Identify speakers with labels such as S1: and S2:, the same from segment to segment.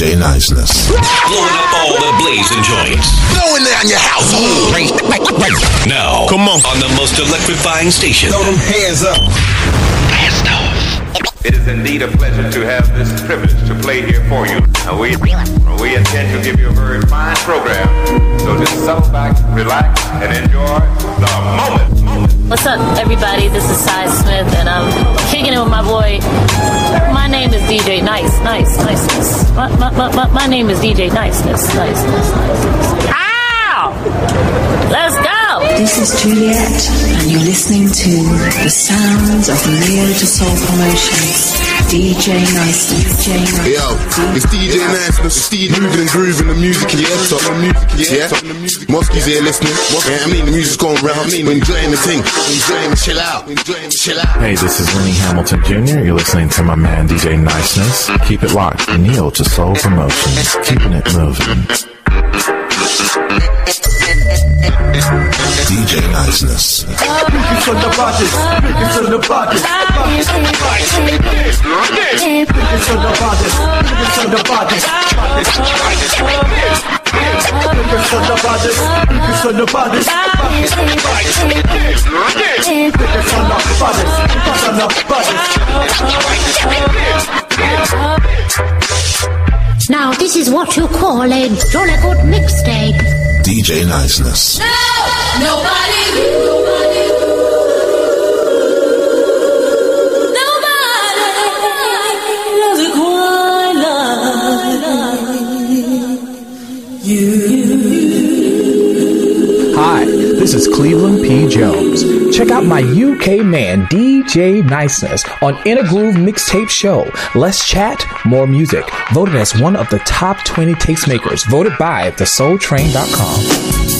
S1: DJ Niceness.
S2: Blowing up all the blazing joints.
S3: Blowing down your household.
S2: Now,
S3: Come on.
S2: On the most electrifying station.
S3: Throw them hands up.
S4: It is indeed a pleasure to have this privilege to play here for you. We, we intend to give you a very fine program. So just settle back, relax, and enjoy the moment.
S5: What's up, everybody? This is Cy Smith, and I'm kicking it with my boy. My name is DJ Nice, Nice, Niceness. My, my, my, my, name is DJ Niceness, Niceness, Niceness. Ow! Let's go!
S6: This is Juliet, and you're listening to the sounds of Neo to Soul Promotions. DJ Nice, DJ Nice.
S7: Yo, it's DJ Niceness, it's DJ moving and grooving the music, yeah, so the music, yeah, Mosky's here listening, yeah, I mean the music's going round, I mean we're enjoying the thing, enjoying, chill out, enjoying, chill out.
S8: Hey, this is Lenny Hamilton Jr. You're listening to my man DJ Niceness. Keep it locked. Neo to Soul Promotions. Keeping it moving.
S1: DJ Niceness.
S9: Now, this is what you call a jolly good mixtape.
S1: DJ Niceness.
S10: Hi, this is Cleveland P. Jones. Check out my UK man DJ Niceness on Inner Groove Mixtape Show. Less chat, more music. Voted as one of the top 20 tastemakers. Voted by thesoultrain.com.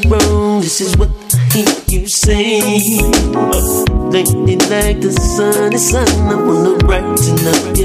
S11: like the sun, it's sun. I wanna brighten up your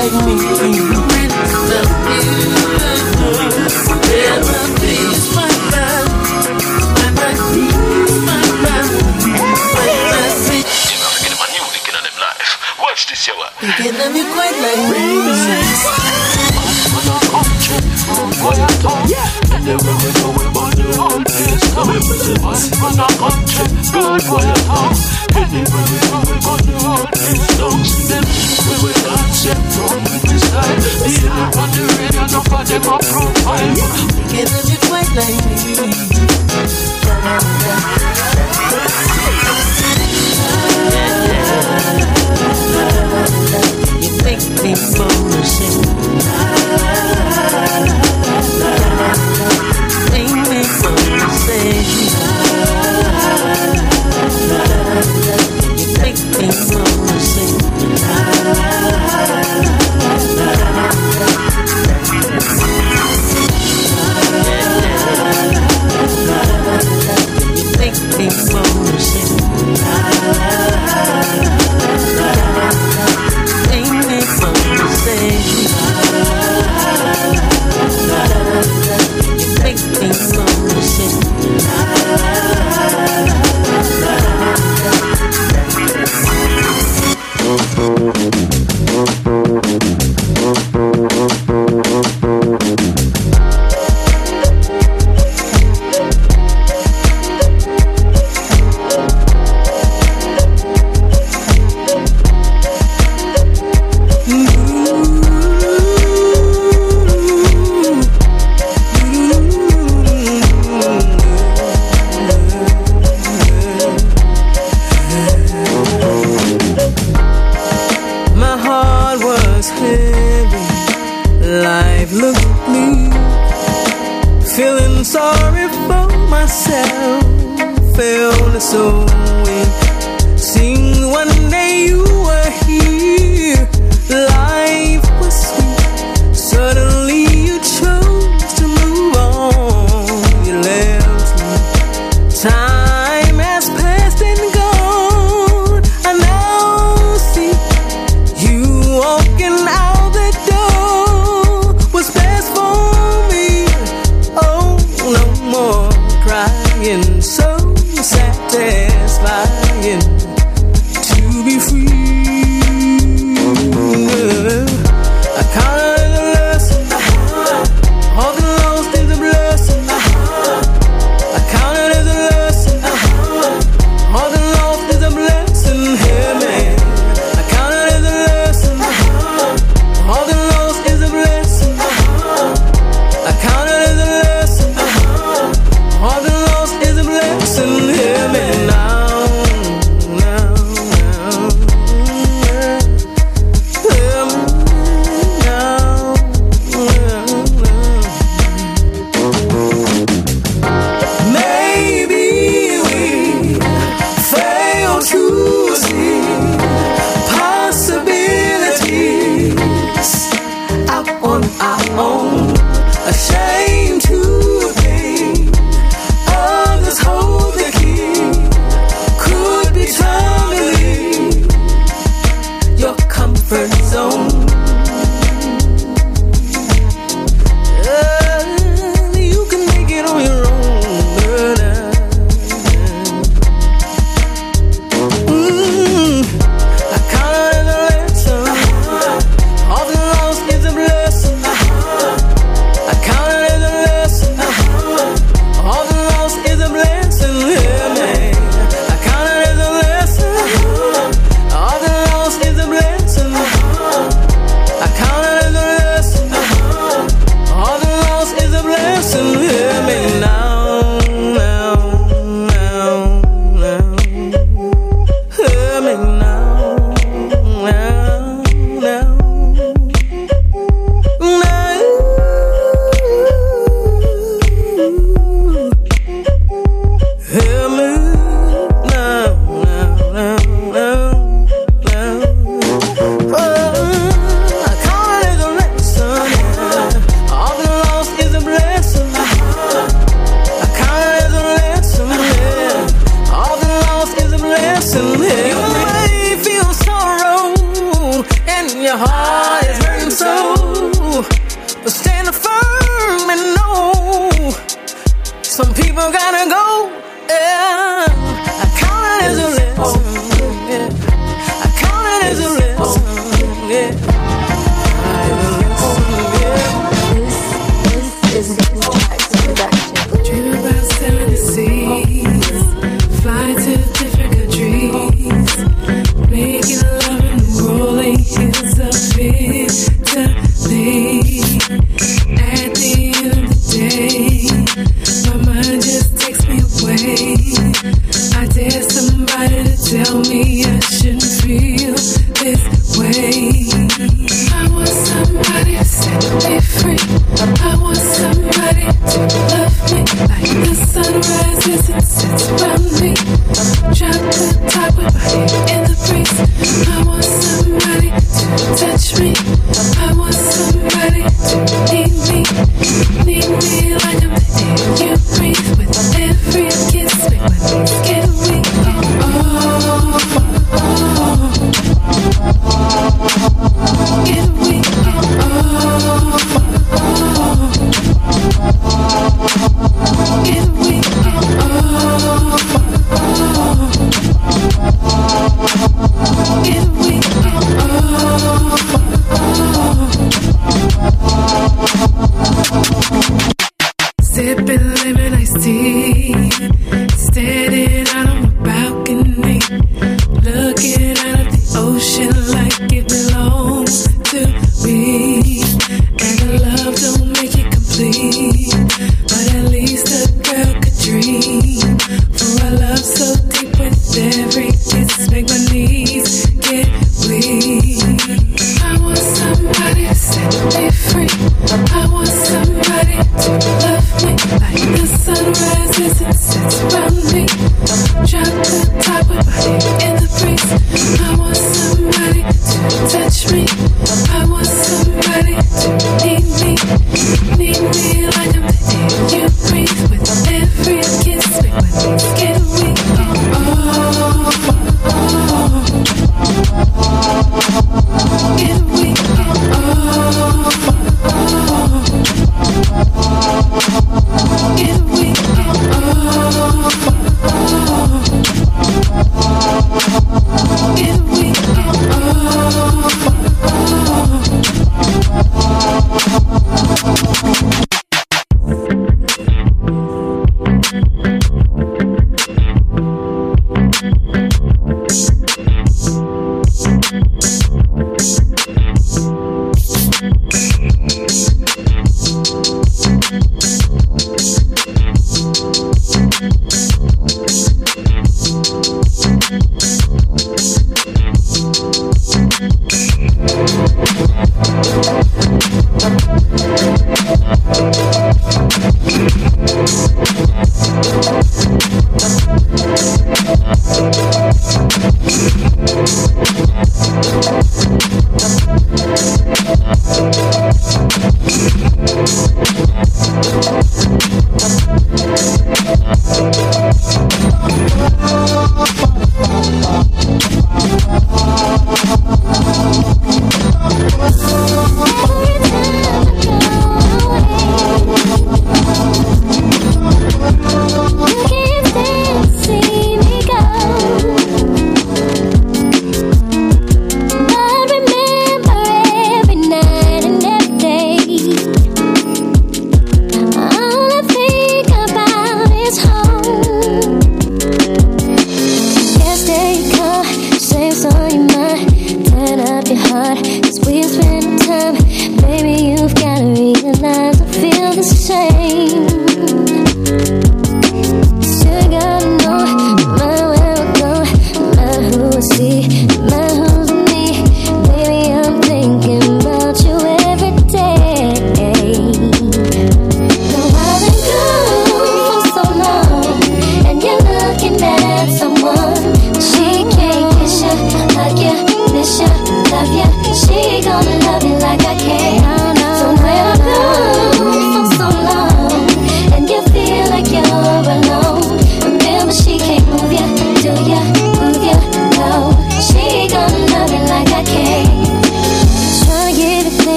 S12: Take me feel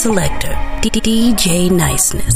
S13: selector, DJ Niceness.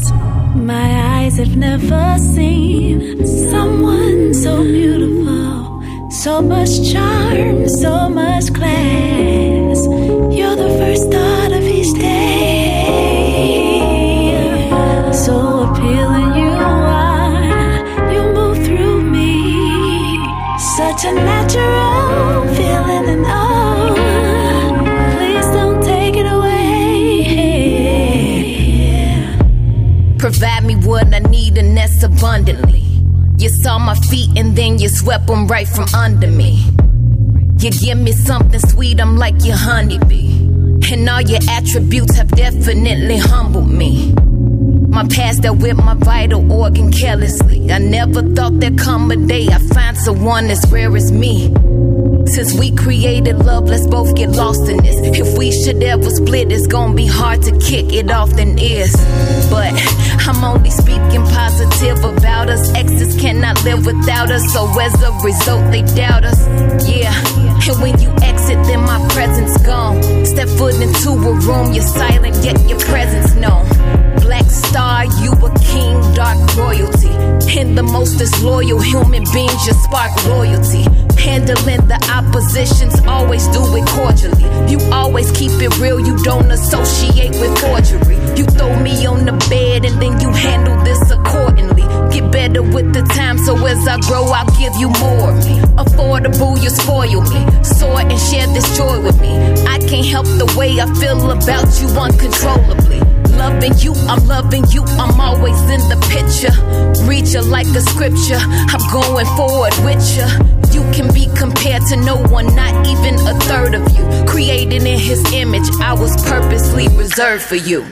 S14: From under me. You give me something sweet, I'm like your honeybee. And all your attributes have definitely humbled me. My past that whipped my vital organ carelessly. I never thought there'd come a day I find someone as rare as me. Since we created love, let's both get lost in this. If we should ever split, it's gonna be hard to kick. It often is. But I'm only speaking positive about us. Exes cannot live without us, so as a result, they doubt us. Yeah. And when you exit, then my presence gone. Step foot into a room, you're silent, yet your presence known. Black star, you a king, dark royalty. And the most disloyal human beings, you spark loyalty. Handling the oppositions, always do it cordially. You always keep it real, you don't associate with forgery. You throw me on the bed and then you handle this accordingly. Get better with the time, so as I grow, I'll give you more me. Affordable, you spoil me. Soar and share this joy with me. I can't help the way I feel about you uncontrollably. Loving you, I'm loving you, I'm always in the picture. Read you like a scripture, I'm going forward with you. You can be compared to no one, not even a third of you. Created in his image, I was purposely reserved for
S12: you.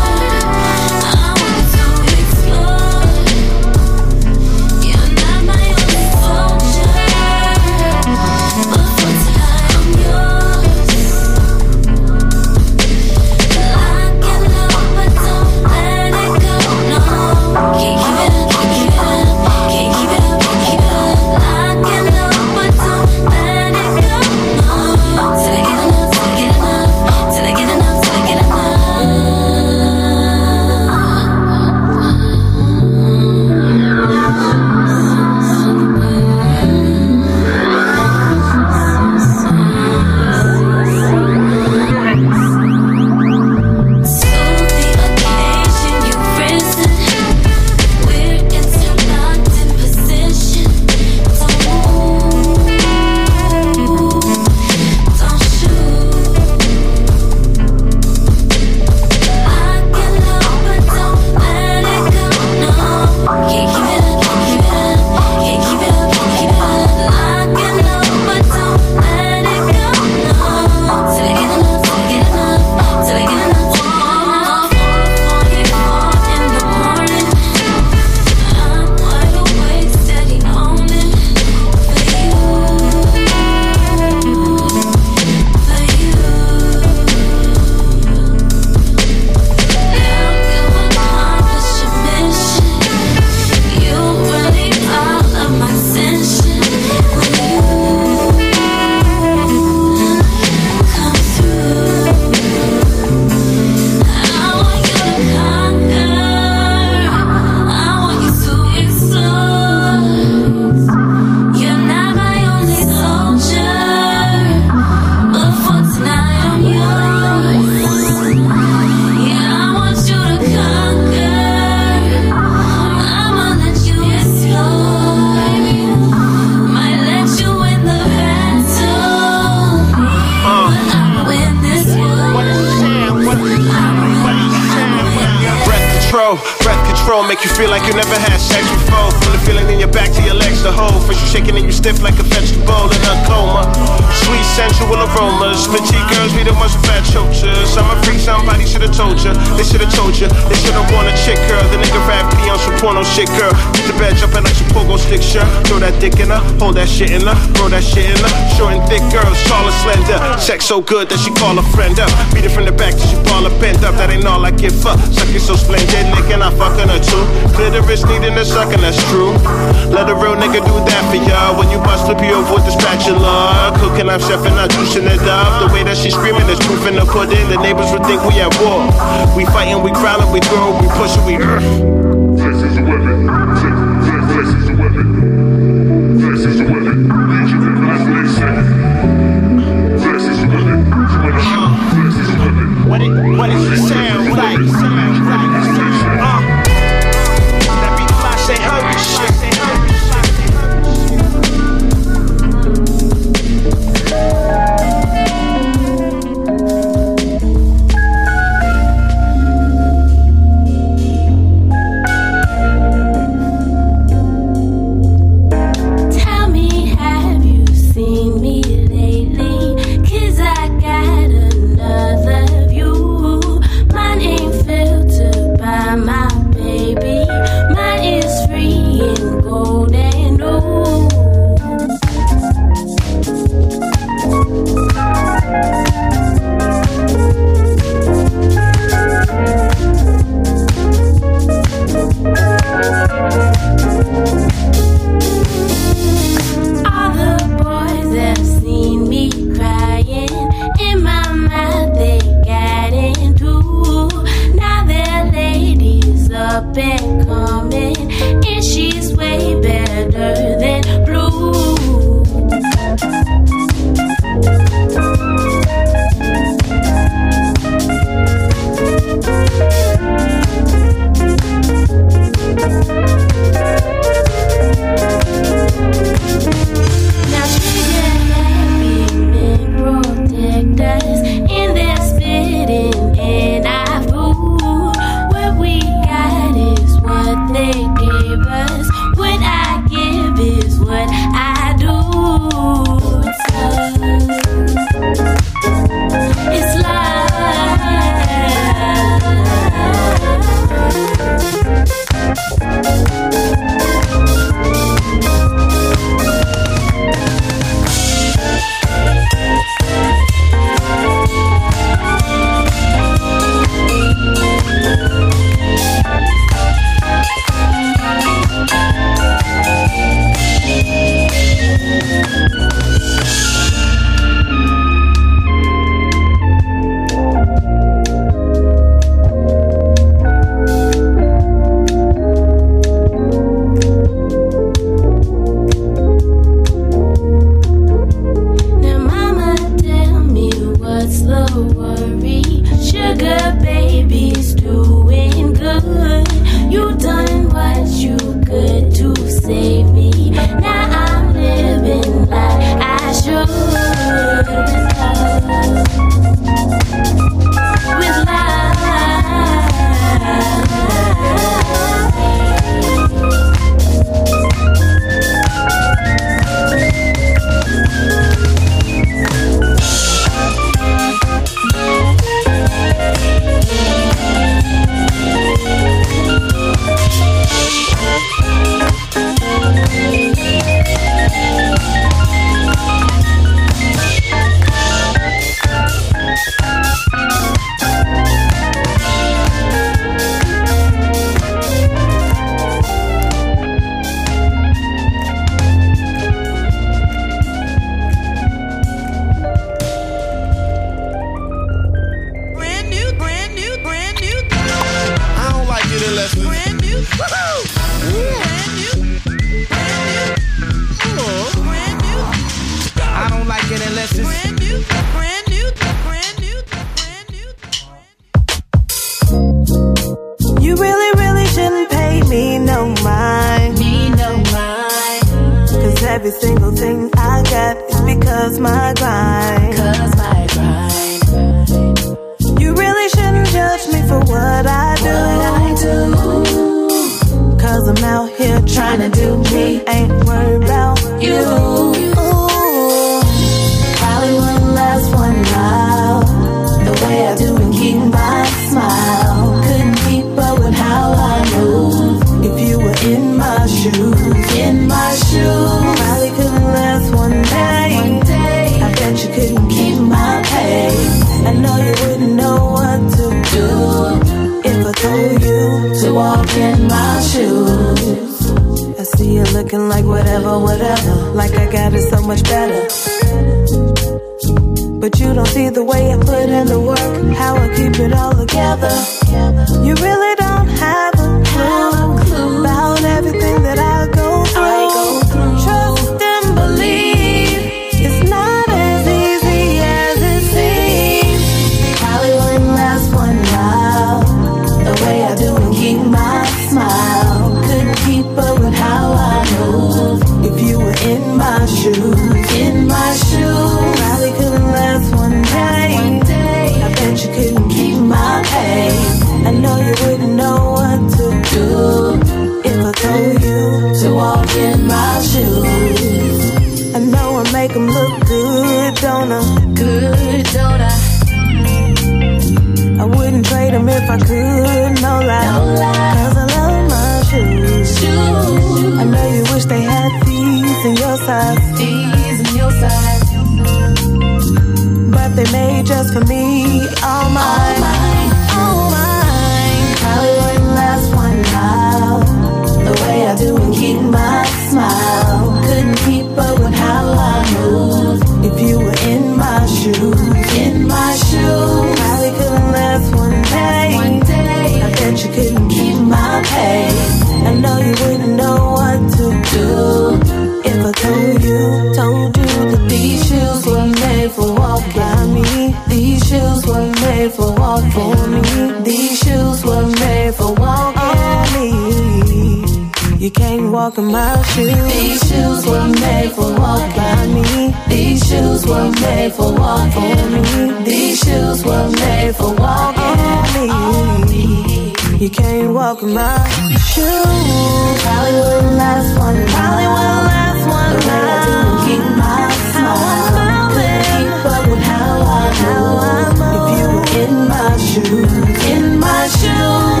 S15: talking about shoes. These shoes were made for walking. By me. These shoes were made for walking. For me. These shoes were made for walking. On me. You can't walk in my shoes. Probably last one. Last one. The way I do keep my smile. Couldn't keep up with how I move. If you in my shoes, in my shoes.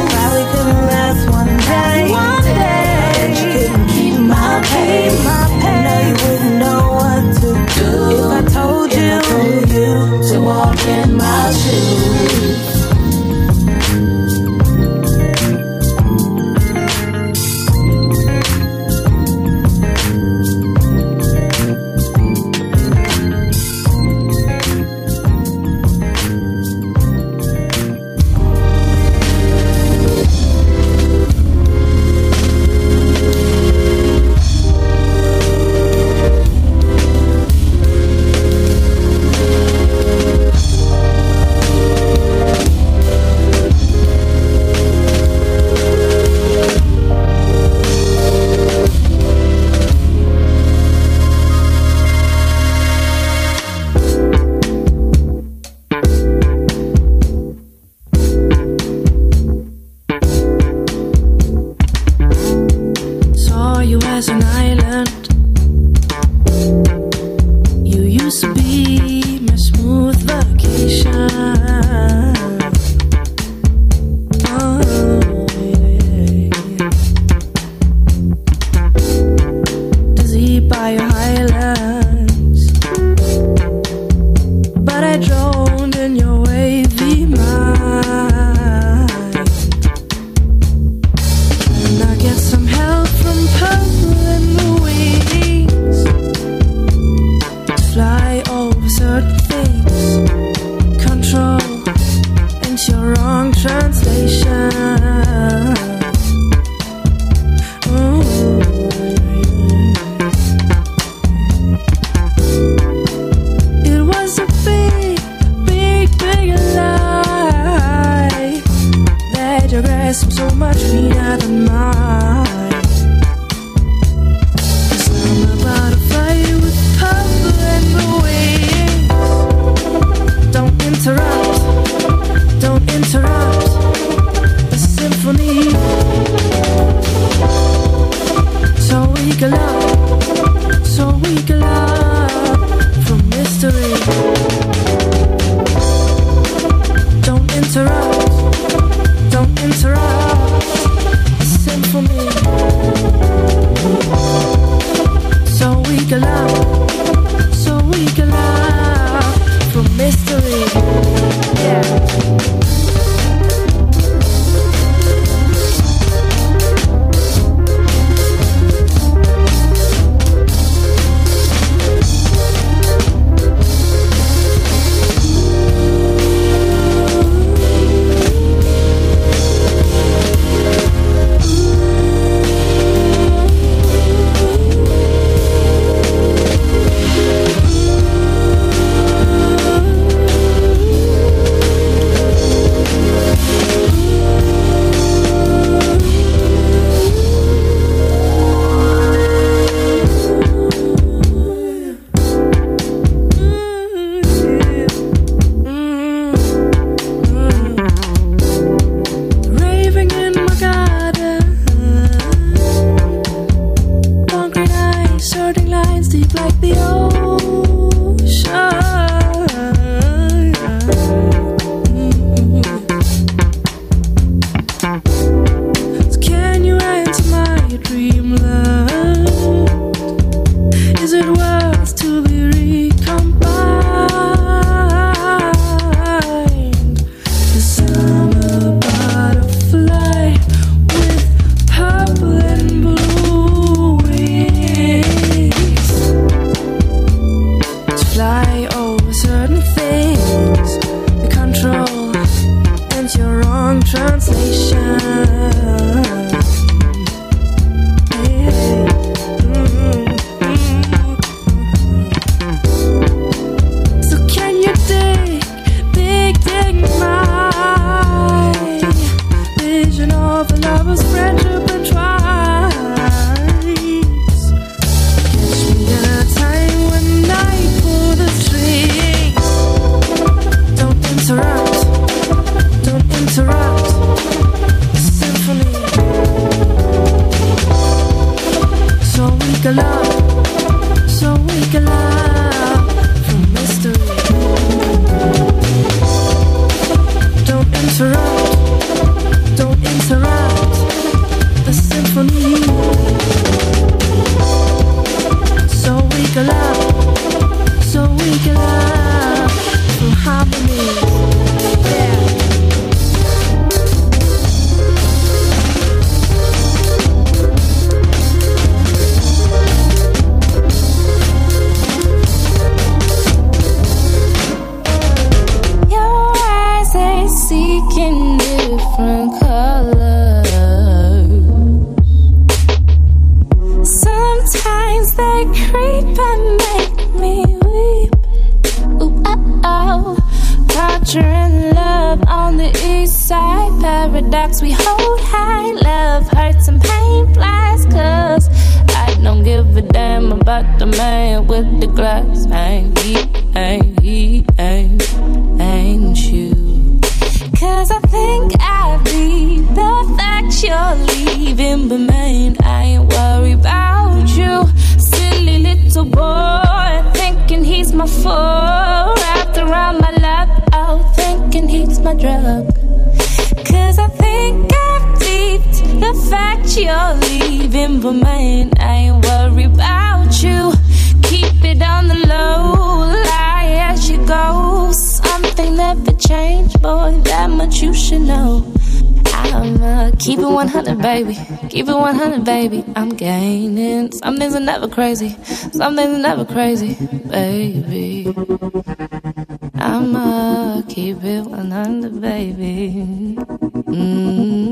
S15: Told you, told you to walk in my shoes.
S12: never crazy. something's never crazy, baby. I'ma keep it 100, baby. Mm-hmm.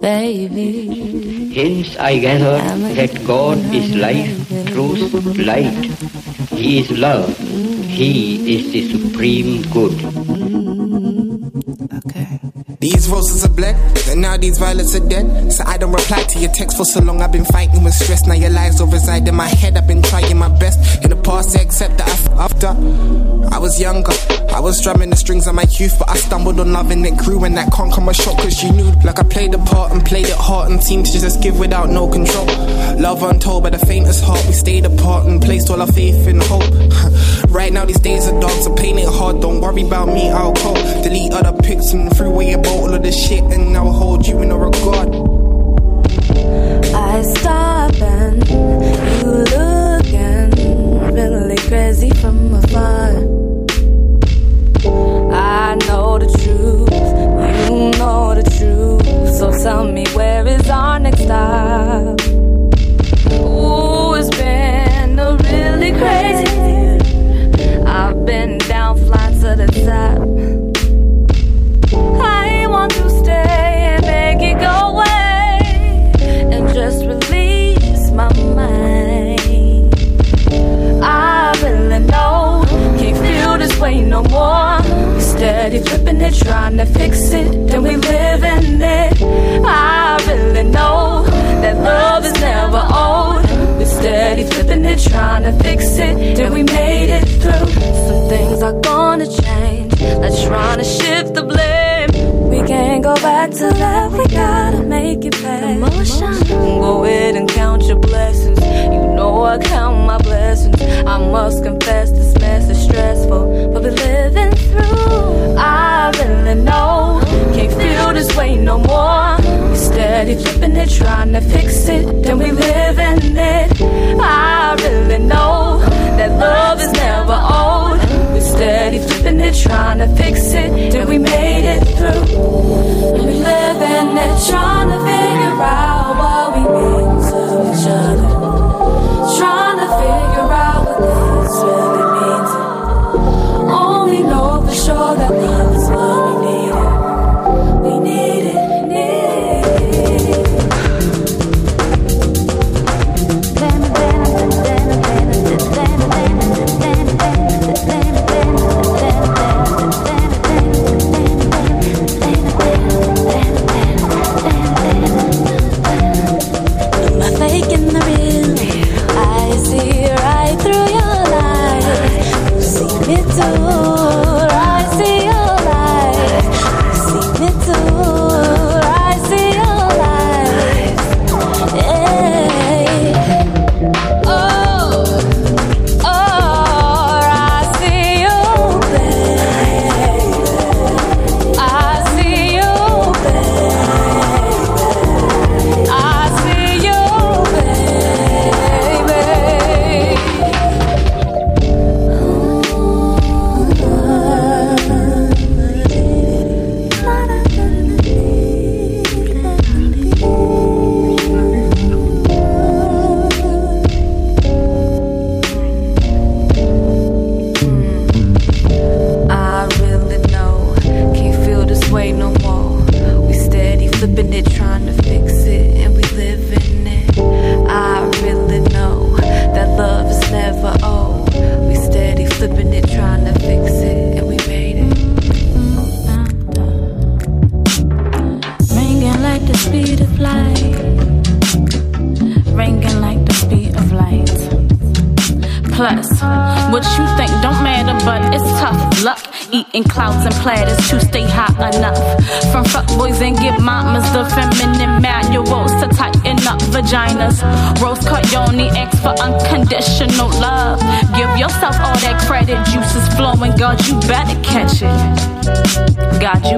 S12: Baby.
S16: Hence I gather that God is life, truth, light. He is love. He is the supreme good.
S17: And now these violets are dead. So I don't reply to your text for so long. I've been fighting with stress. Now your lies all reside in my head. I've been trying my best in the past, I accept that I- after I was younger. I was strumming the strings of my youth, but I stumbled on love and it grew. And that can't come a shock, cause you knew. Like I played the part and played it hard and seemed to just give without no control. Love untold by the faintest heart. We stayed apart and placed all our faith in hope. Right now, these days are dark, so paint it hard. Don't worry about me, I'll cope. Delete other pics and threw away about all of this shit, and I'll hold you in a regard.
S12: I stop and you looking really crazy from afar. I know the truth, you know the truth. So tell me where is our next stop? Ooh, it's been a really crazy Been down, flying to the top. I want to stay and make it go away and just release my mind. I really know, can't feel this way no more. Steady flipping it, trying to fix it, then we live in it. I really know that love is never old. Steady flipping it, trying to fix it, then we made it through. Some things are gonna change, like trying to shift the blame. We can't go back to that, we gotta make it pay. Go ahead and count your blessings. You know I count my blessings. I must confess this mess is stressful, but we're living through. I really know, can't feel this way no more. We steady flipping it, trying to fix it, then we live in it. I really know that love is never old. We steady flipping it, trying to fix it, then we made it through. We live in it, trying to figure out what we mean to each other. Trying to figure out what this really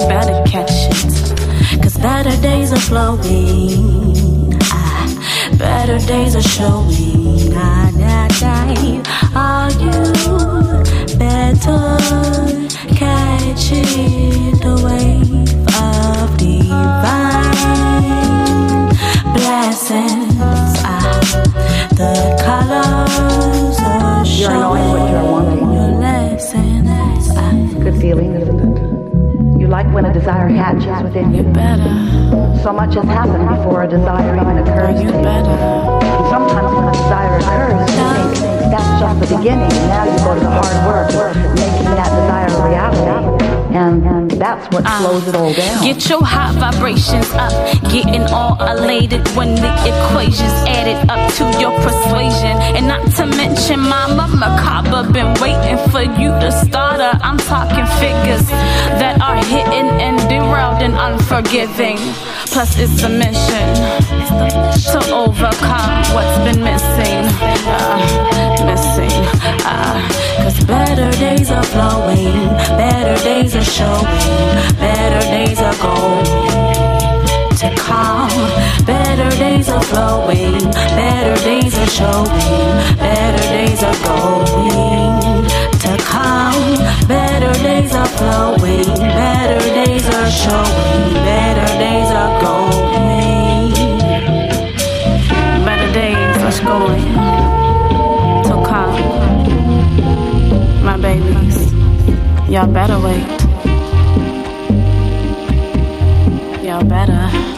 S12: you
S18: better catch it.
S13: Cause better days are flowing. Ah, better days are showing. Ah, nah, nah.
S16: When a desire hatches within you. So much has happened before a desire even occurs to you. Sometimes when a desire occurs, you think that's just the beginning. Now you go to the hard work of making that desire a reality. And that's what uh, slows it all down.
S13: Get your hot vibrations up, getting all elated when the equations added up to your persuasion. And not to mention, my Mama Macabre been waiting for you to start her. I'm talking figures that are hitting and derailed and unforgiving. Plus, it's the mission to overcome what's been missing. Uh, missing. Uh, Cause better days are flowing, better days are showing, better days are going to come. Better days are flowing, better days are showing, better days are going Better days are flowing, better days are showing, better days are going. Better days are going to come. My babies, y'all better wait. Y'all better.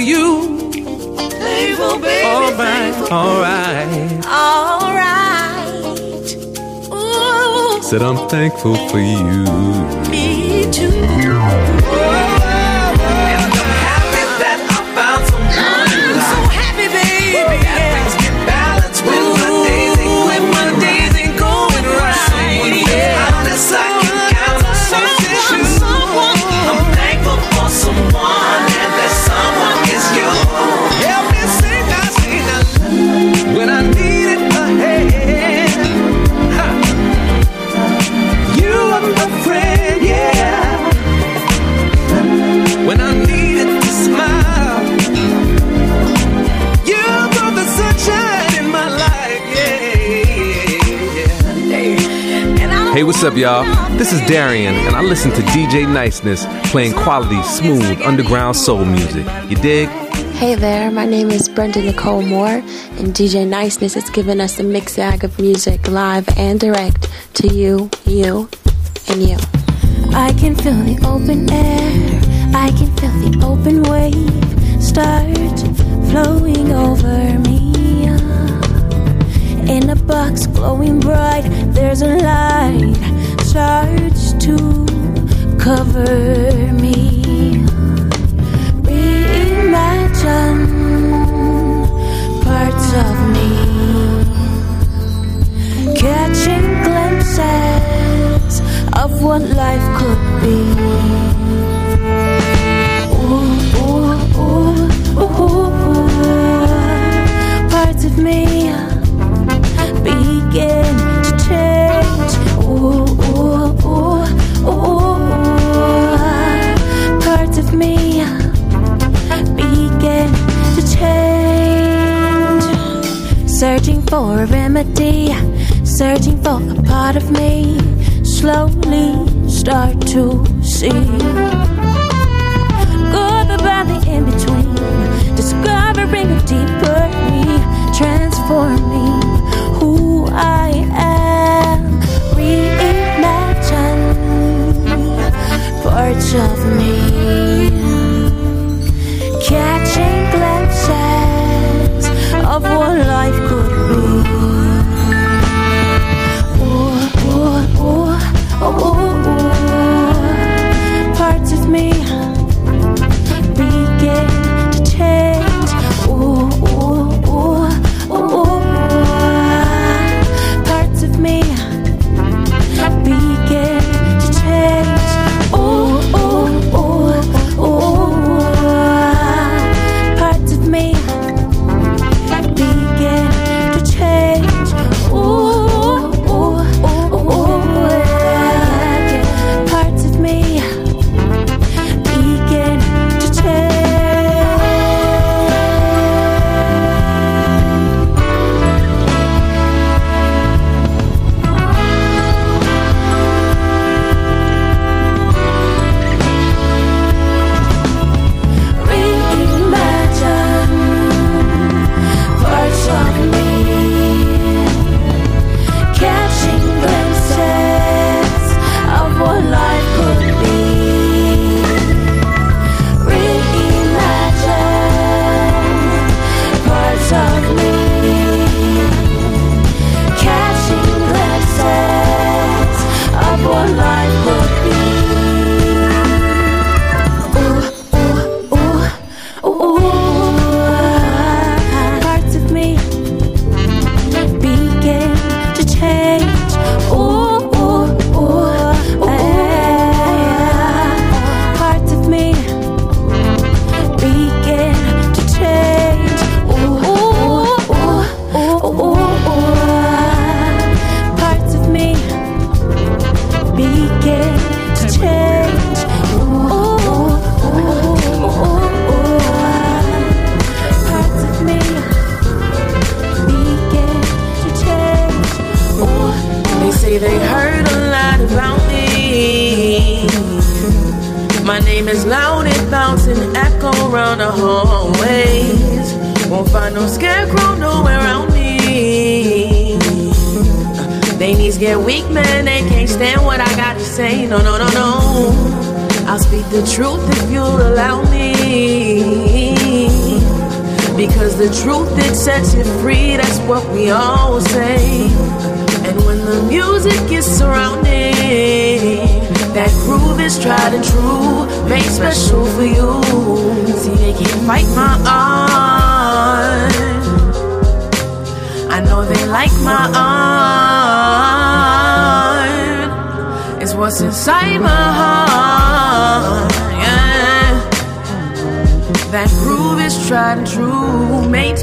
S12: you.
S19: Baby. All right, all right,
S20: all right. Ooh.
S19: Said I'm thankful for you.
S20: Me too.
S19: What's up, y'all? This is Darian, and I listen to DJ Niceness playing quality, smooth, underground soul music. You dig?
S21: Hey there, my name is Brenda Nicole Moore, and DJ Niceness has given us a mix bag of music live and direct to you, you, and you.
S12: I can feel the open air, I can feel the open wave start flowing over me in a box glowing bright. There's a light starts to cover me. Reimagine parts of me, catching glimpses of what life could be. Ooh, ooh, ooh, ooh, ooh, parts of me. for a remedy, searching for a part of me. Slowly start to see. Good by the in between, discovering a deeper me, transforming who I am. Reimagine parts of me.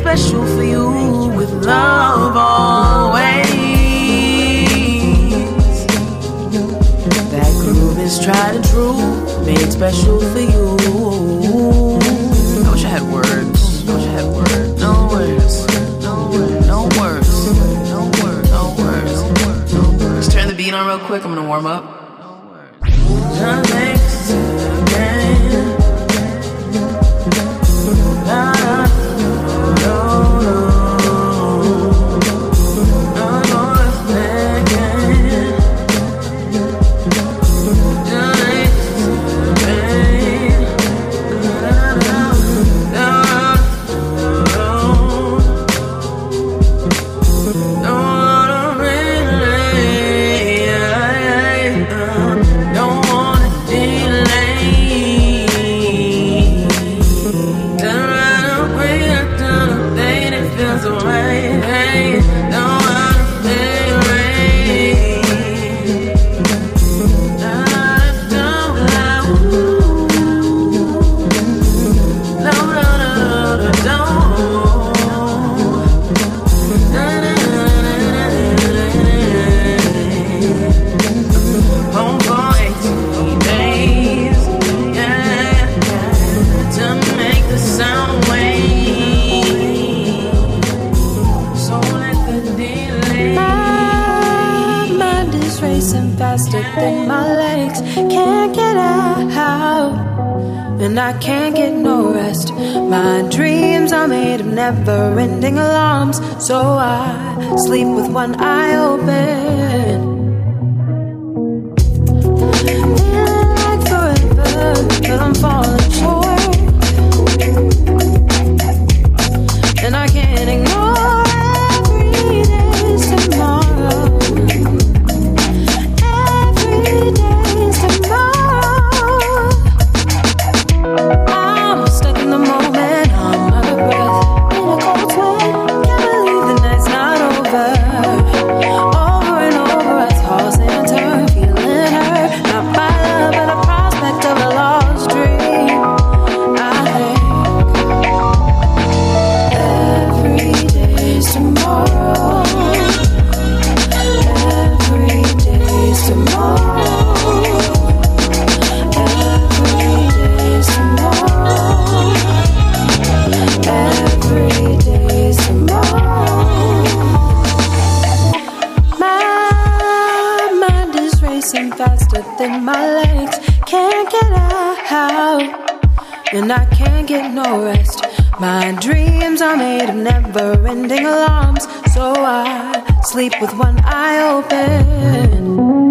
S15: special for you with love always. That groove is tried and true, made special for you. I wish I had words. I wish I had words. No words. No words. No words. No words. No words. Let's turn the beat on real quick. I'm gonna warm up.
S12: No words. My dreams are made of never ending alarms, so I sleep with one eye open. rest. My dreams are made of never ending alarms, so I sleep with one eye open.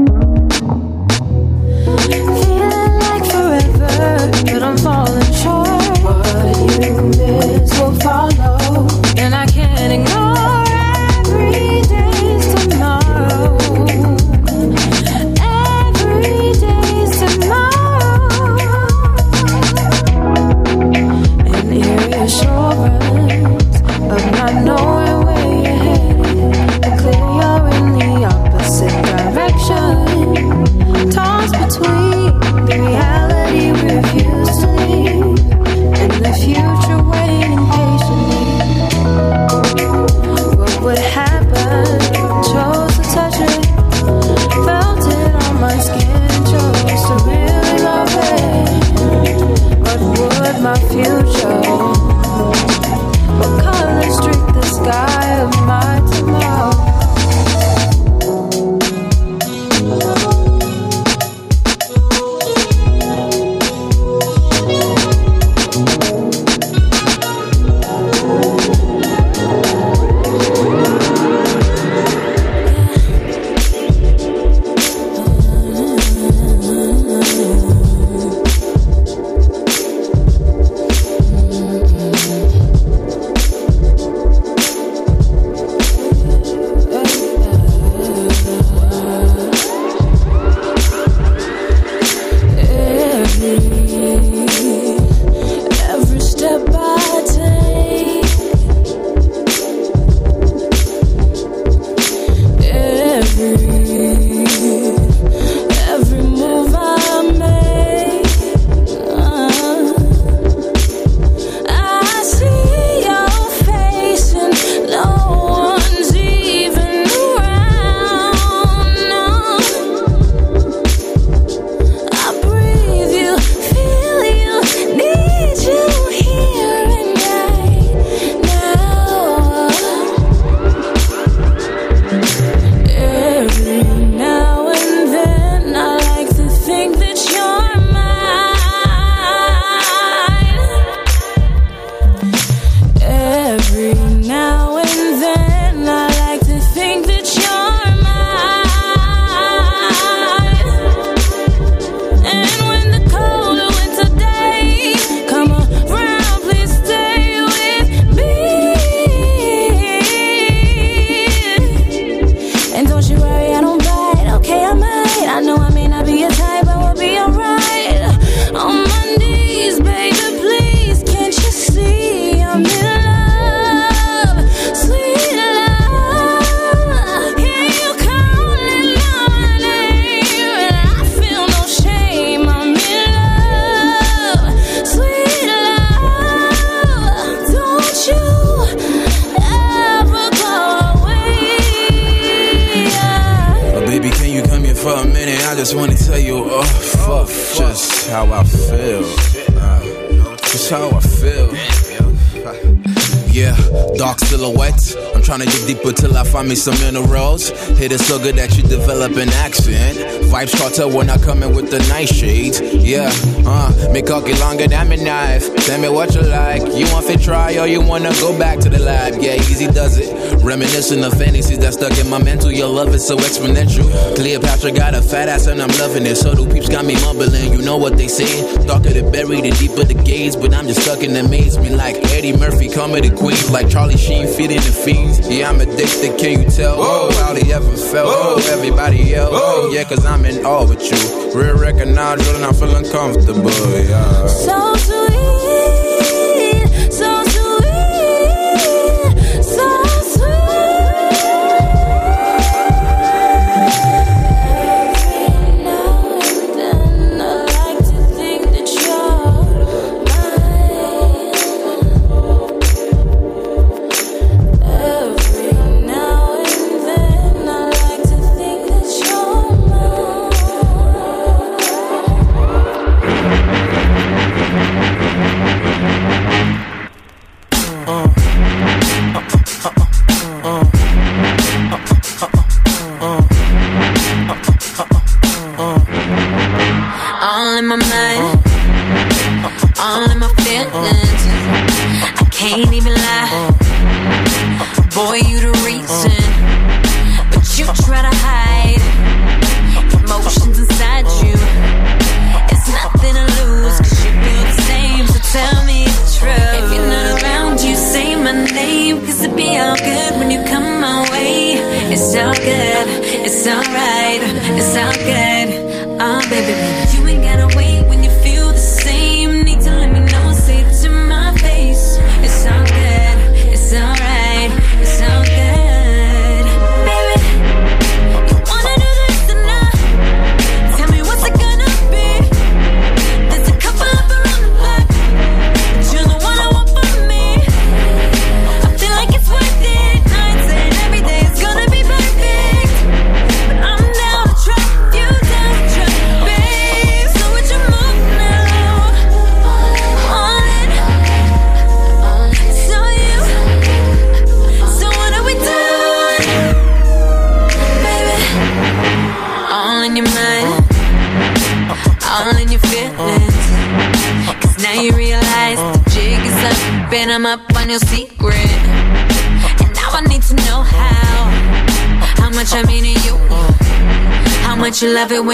S22: Find me some minerals. Hit it so good that you develop an accent. Vibes cartel when I come in with the nightshades. Yeah, uh, me cocky longer than my knife. Tell me what you like. You want to try or you wanna go back to the lab? Yeah, easy does it. Reminiscent of fantasies that stuck in my mental. Your love is so exponential. Cleopatra got a fat ass and I'm loving it. So do peeps got me mumbling. You know what they say. Darker the berry, the deeper the gaze. But I'm just stuck in amazement like Eddie Murphy, comedy queen. like Charlie Sheen, feeding the fiends. Yeah, I'm addicted. Can you tell? Oh, ever ever felt. Oh, everybody else. Oh, yeah, cause I'm in awe with you. Real record now, I'm feeling comfortable. Yeah.
S23: So
S12: do.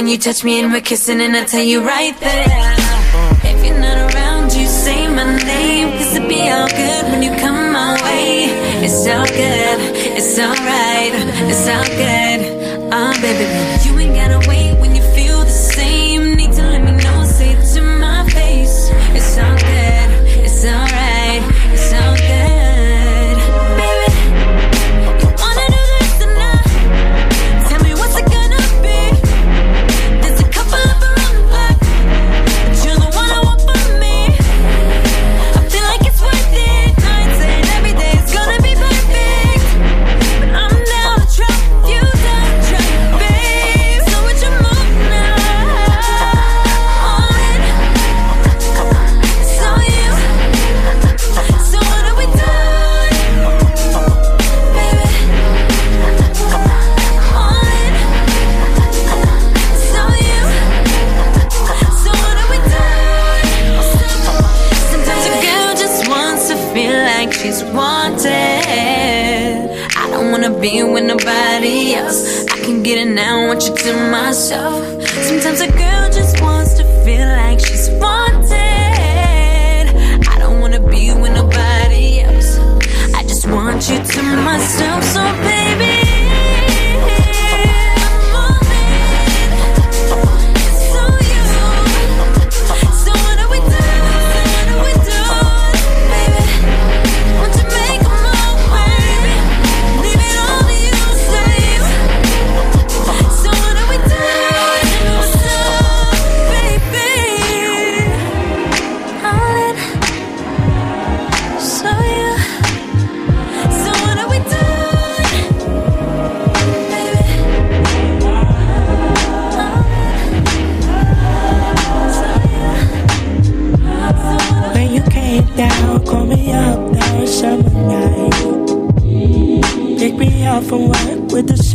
S12: when you touch me and we're kissing and I tell you right there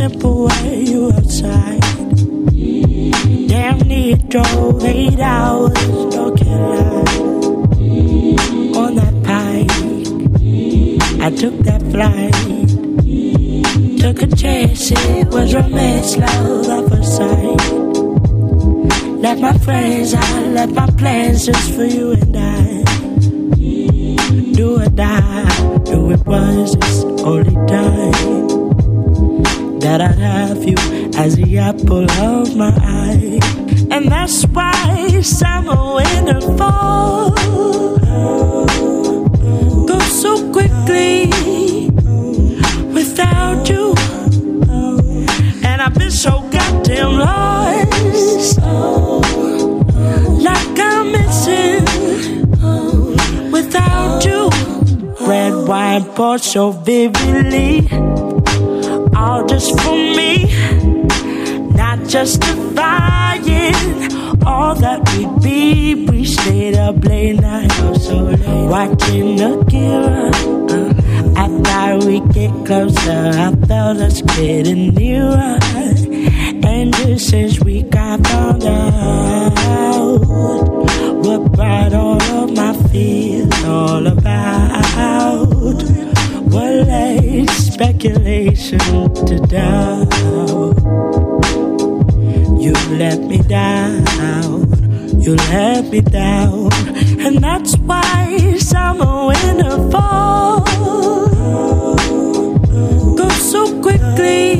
S20: simple way you outside. Damn near drove eight hours, no kidding. On that pike, I took that flight. Took a chance, it was romance, love at first sight. Left my friends, I left my plans just for you and I. Do or die, do it was this only time that I'd have you as the apple of my eye. And that's why summer, winter, fall go so quickly without you. And I've been so goddamn lost, like I'm missing without you. Red wine poured so vividly, justifying all that we'd be. We stayed up late night, oh so late, watching Akira. Uh, I thought we'd get closer, I felt us getting nearer. And just since we got found out, what brought all of my fears all about? What laid speculation to doubt? You let me down, you let me down, and that's why summer, winter, fall go so quickly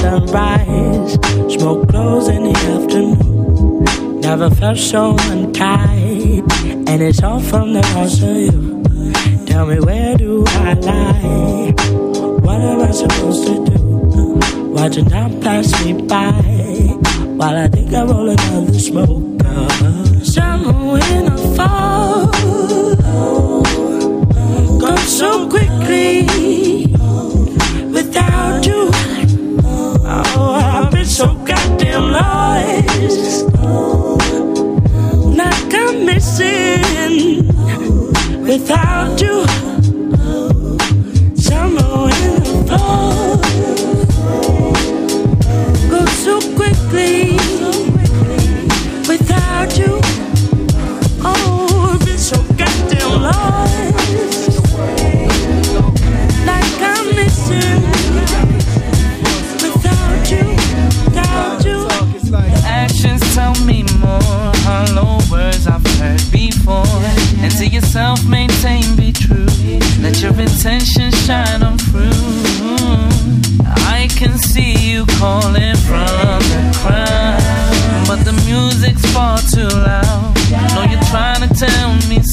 S20: sunrise, smoke clothes in the afternoon. Never felt so untied, and it's all from the loss of you. Tell me where do I lie? What am I supposed to do? Watching time pass me by while I think I roll another smoke. Without you.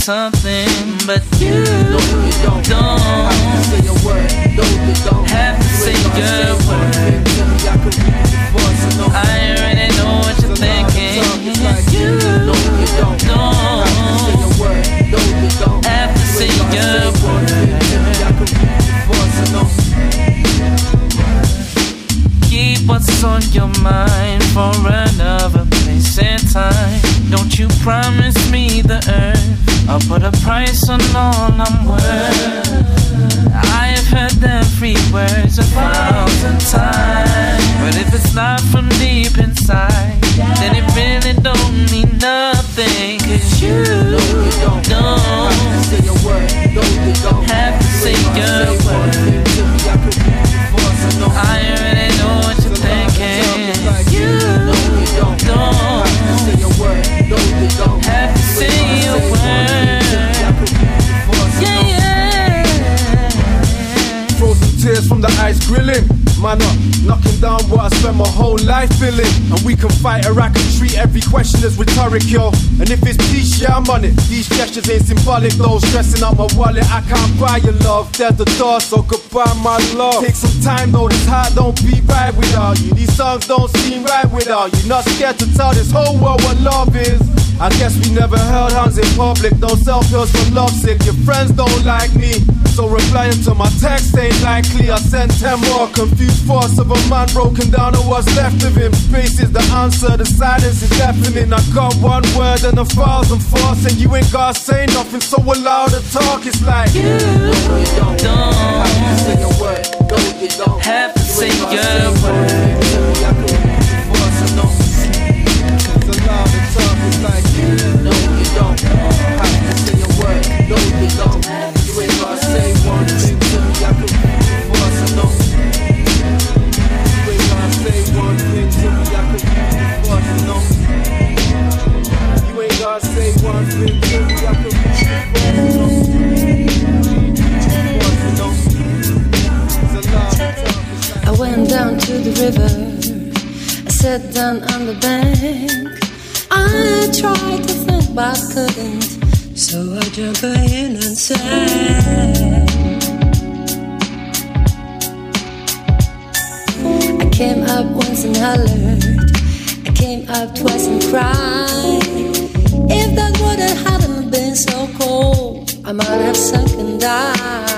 S24: Something, but you don't. Have to say a word. Have to say your word. I already know what you're thinking. You don't. Have to say your word. Keep what's on your mind for another place and time. Don't you promise me the earth? I'll put a price on all I'm worth. I've heard them free words a thousand times. But if it's not from deep inside, then it really don't mean nothing. Cause you don't have to say your word. I already know what you're thinking. You don't have to a word. Yeah, yeah.
S25: Frozen tears from the ice grilling. Man up, knocking down what I spent my whole life feeling. And we can fight or I can treat every question as rhetoric, yo. And if it's peace, I'm on it. These gestures ain't symbolic, though. Stressing out my wallet, I can't buy your love. There's the door, so goodbye, my love. Take some time, though. This heart don't be right without you. These songs don't seem right without you. Not scared to tell this whole world what love is. I guess we never held hands in public. Don't sell pills for love sick. Your friends don't like me. So replying to my text ain't likely. I sent 10 more confused
S24: force of a man broken down to what's left of him. Space is the answer, the silence is deafening. I got one word and a thousand thoughts, and you ain't gotta say nothing, so allow the talk. It's like you don't,
S25: don't have to say a word. No, you don't have to say a word.
S12: Sunk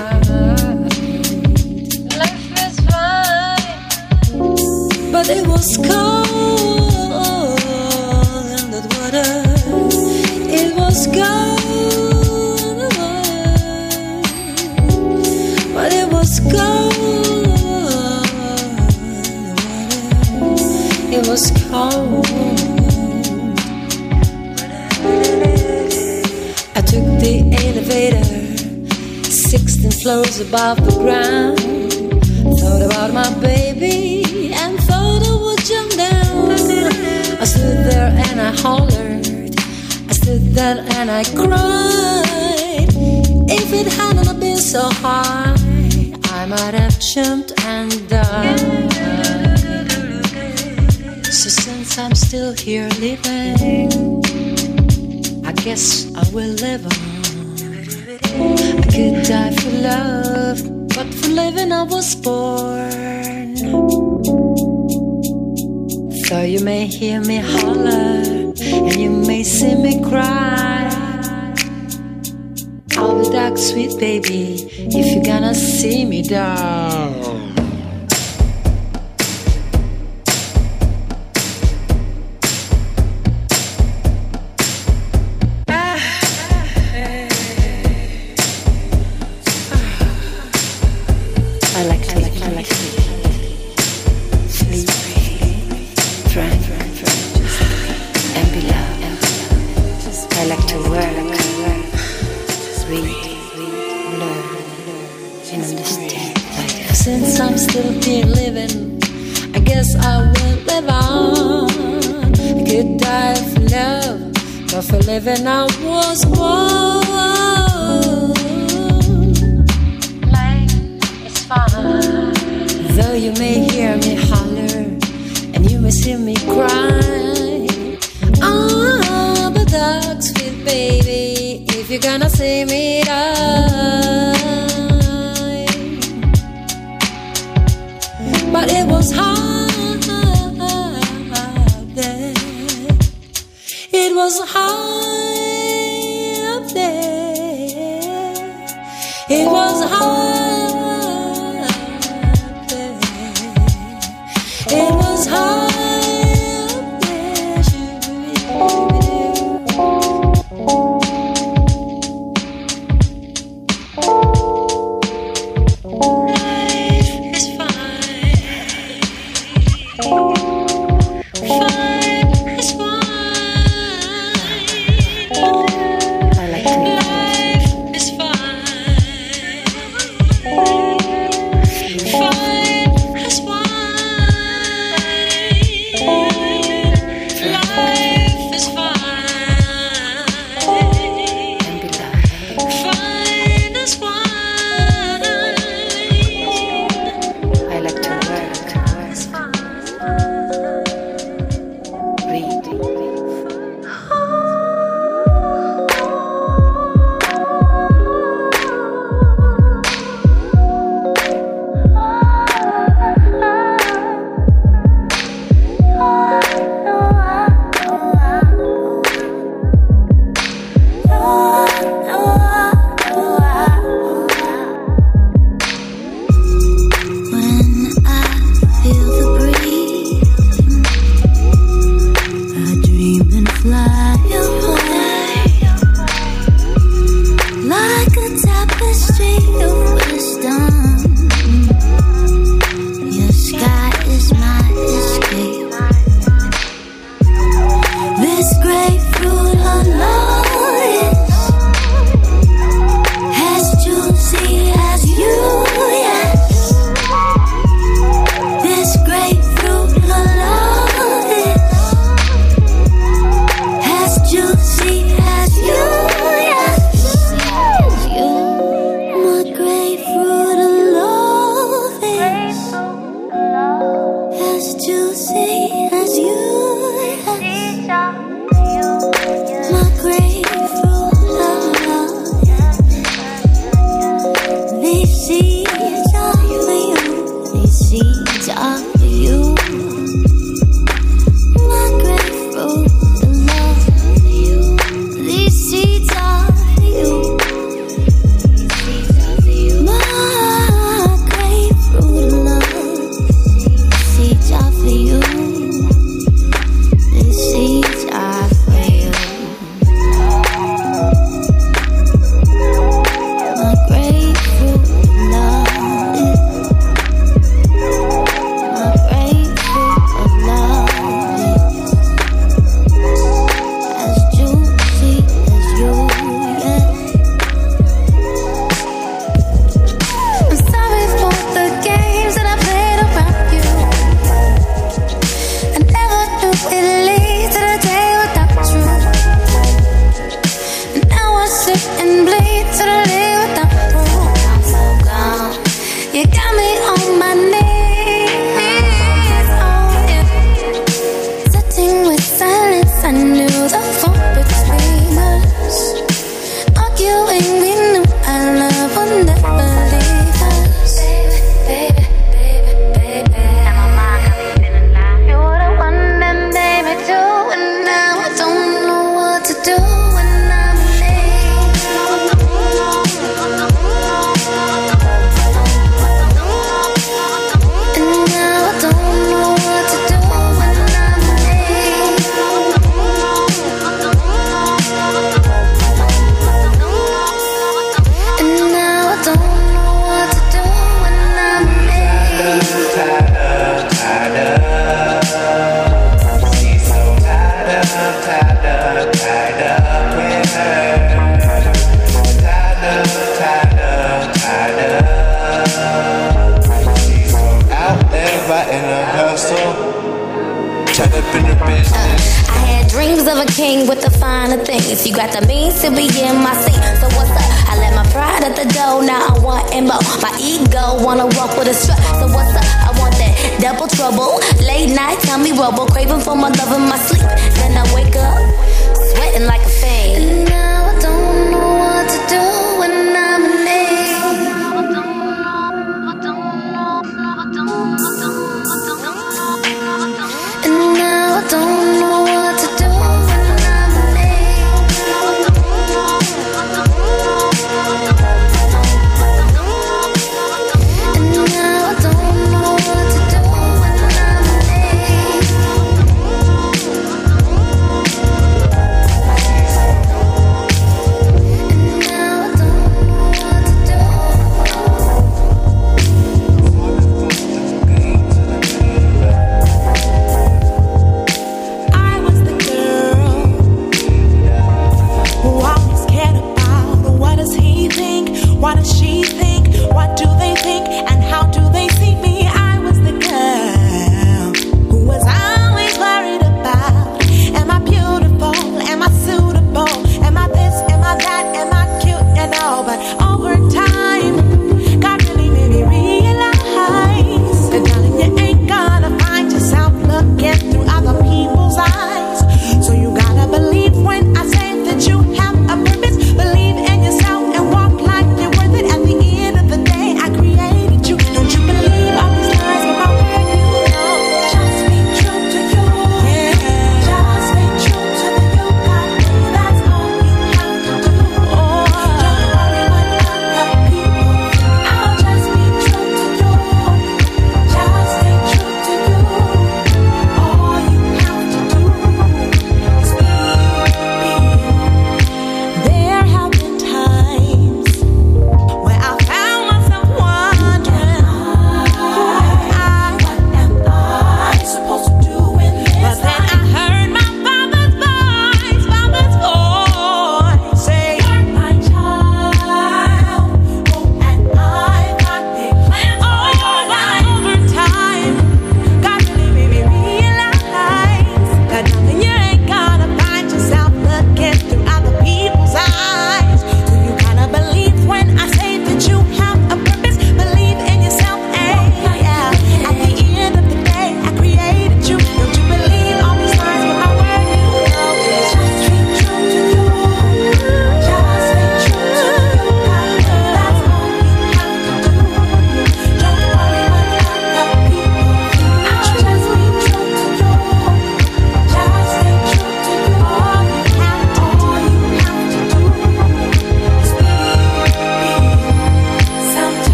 S12: above the ground. Thought about my baby and thought I would jump down. I stood there and I hollered I stood there and I cried. If it hadn't been so high, I might have jumped and died. So since I'm still here living, I guess I will live on. I could die for love, living I was born. So you may hear me holler and you may see me cry. I'll be that sweet baby if you're gonna see me down.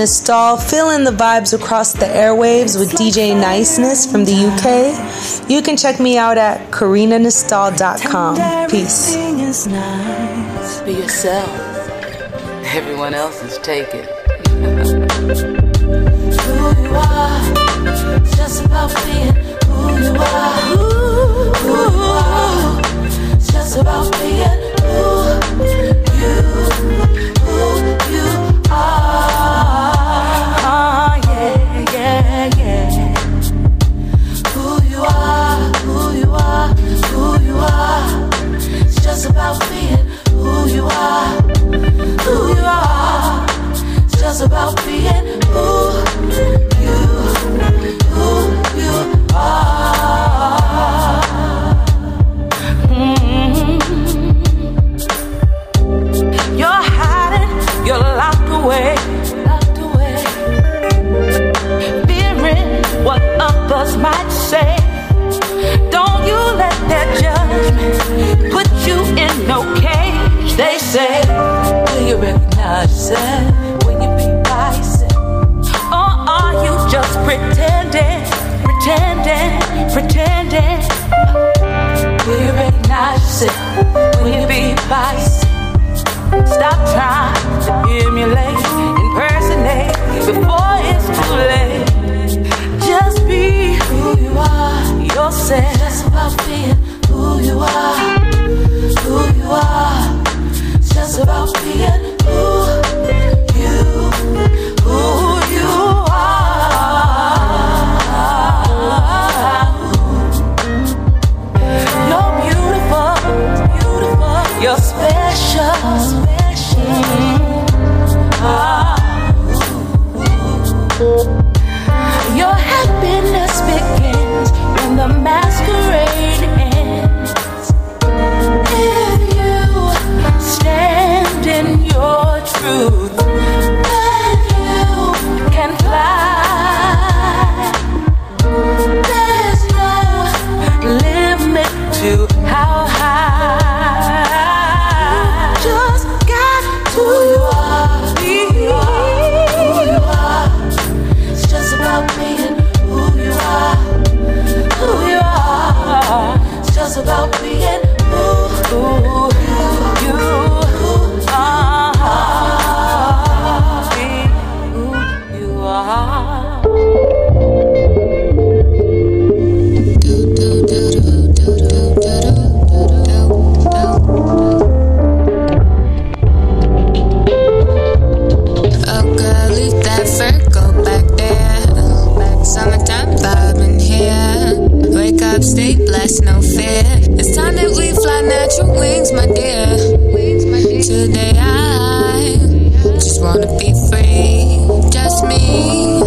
S12: Is
S26: Karina Nistal. Feeling the vibes across the airwaves with DJ Niceness from the UK. You can check me out at karinanistal.com. Peace.
S12: Nice.
S24: Be yourself. Everyone else is taken.
S12: Who you are, it's just about being who you are. Who you are, it's just about being when you be? Or are you just pretending, pretending, pretending? You recognize yourself when you be? Stop trying to emulate, impersonate before it's too late. Just be who you are, yourself. Just about being who you are, who you are. Just about being
S27: Today I just wanna be free, just me.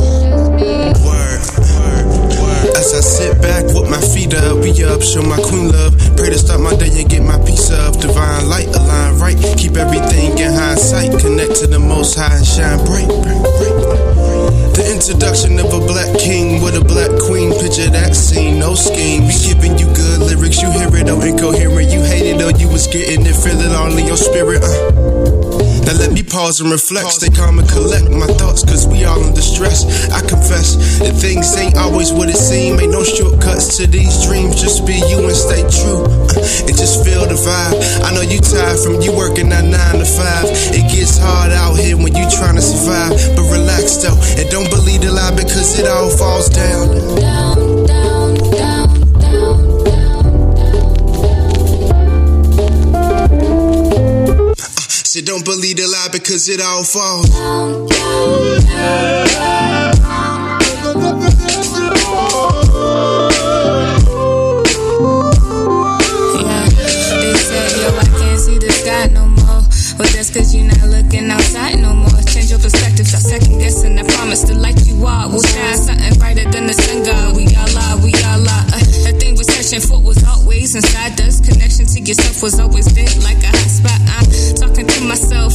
S25: As I sit back with my feet up, we up, show my queen love. Pray to start my day and get my piece of divine light, align right. Keep everything in hindsight, connect to the most high and shine bright. Introduction of a black king with a black queen, picture that scene, no scheme. We giving you good lyrics, you hear it though incoherent. You hate it though, you was getting it, feel it all in your spirit. Uh. Now let me pause and reflect, stay calm and collect my thoughts, cause we all in distress. I confess that things ain't always what it seems. Ain't no shortcuts to these dreams, just be you and stay true. Uh, and just feel the vibe. I know you tired from you working that 9 to 5. It gets hard out here when you trying to survive. But relax though, and don't believe the lie because
S28: it all falls down. So don't believe the lie because it all falls.
S12: But that's cause you're not looking outside no more. Change your perspective, stop second guessing. I promise to like you are. We'll shine something brighter than the sun god. We all are, we all are. Uh, the thing was touching foot was always inside us. Connection to yourself was always there like a hot spot. I'm myself.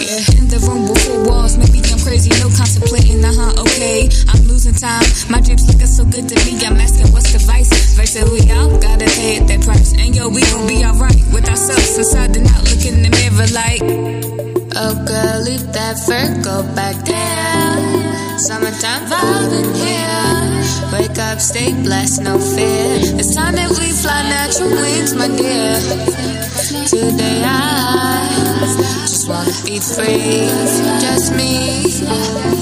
S12: Yeah, in the room with four walls, maybe I'm crazy, no contemplating, uh huh, okay. I'm losing time, my dreams looking so good to me, I'm asking what's the vice. Versus we all gotta pay that price, and yo, we gon' be alright with ourselves inside and out, look in the mirror like. Oh girl, leave that fur go back down. Summertime vibe in here. Wake up, stay blessed, no fear. It's time that we fly natural wings, my dear. Today I wanna be free,
S29: just me.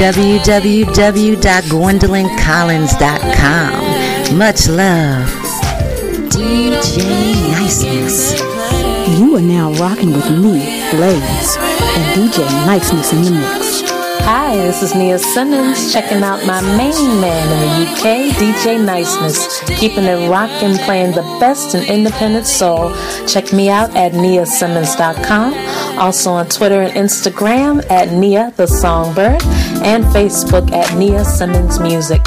S30: www.gwendolyncollins.com. Much love. DJ Niceness.
S13: You are now rocking with me, Blaze, and DJ Niceness in the mix.
S31: Hi, this is Nia Simmons checking out my main man in the UK, DJ Niceness, keeping it rockin', playing the best in independent soul. Check me out at niasimmons.com also on Twitter and Instagram at Nia the Songbird and Facebook at Nia Simmons Music.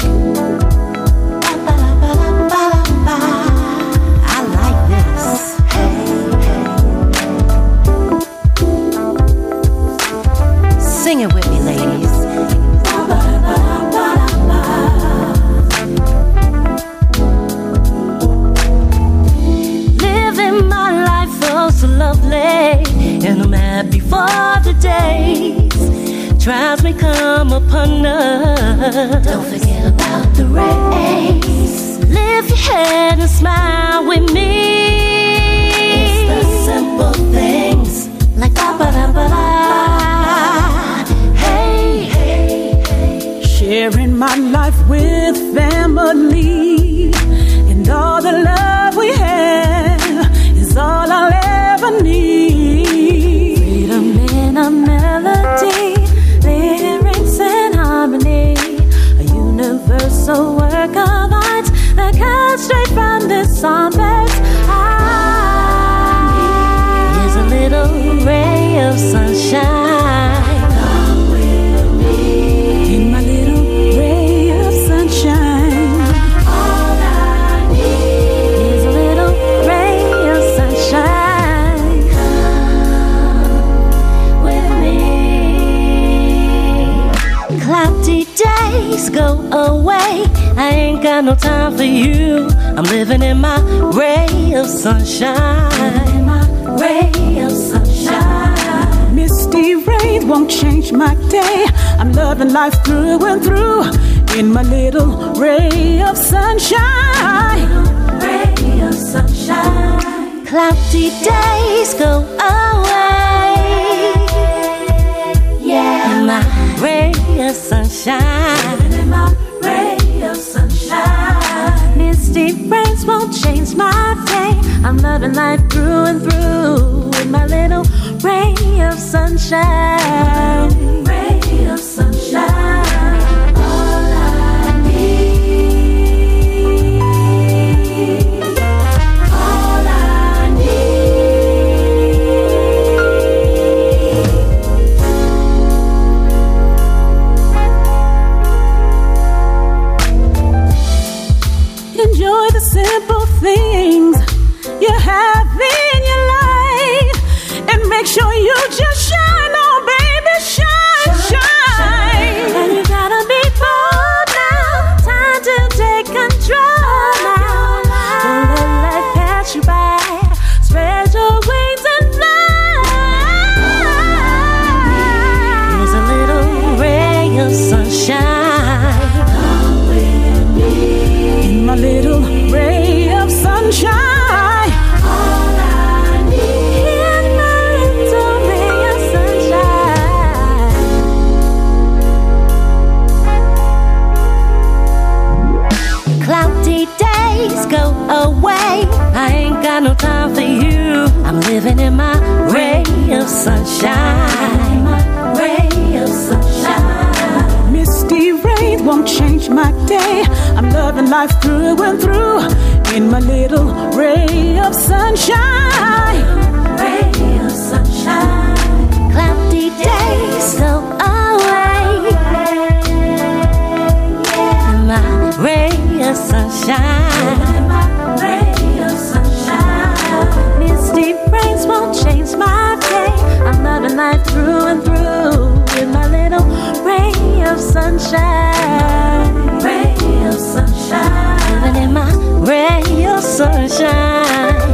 S32: no time for you. I'm living in my ray of sunshine. my ray of sunshine.
S20: Misty rain won't change my day. I'm loving life through and through in my little ray of sunshine.
S32: Ray of sunshine. Cloudy days go away. Yeah, my ray of sunshine. breaks won't change my fate. I'm loving life through and through with my little ray of sunshine. sunshine.
S13: Ray of sunshine.
S33: Misty rain won't change my day. I'm loving life through and through in my little ray of sunshine.
S13: Ray of sunshine. Cloudy days go away. My ray of sunshine. My ray of sunshine. Misty rains won't change my day living life through and through with my little ray of sunshine. Ray of sunshine. Living in my ray of sunshine.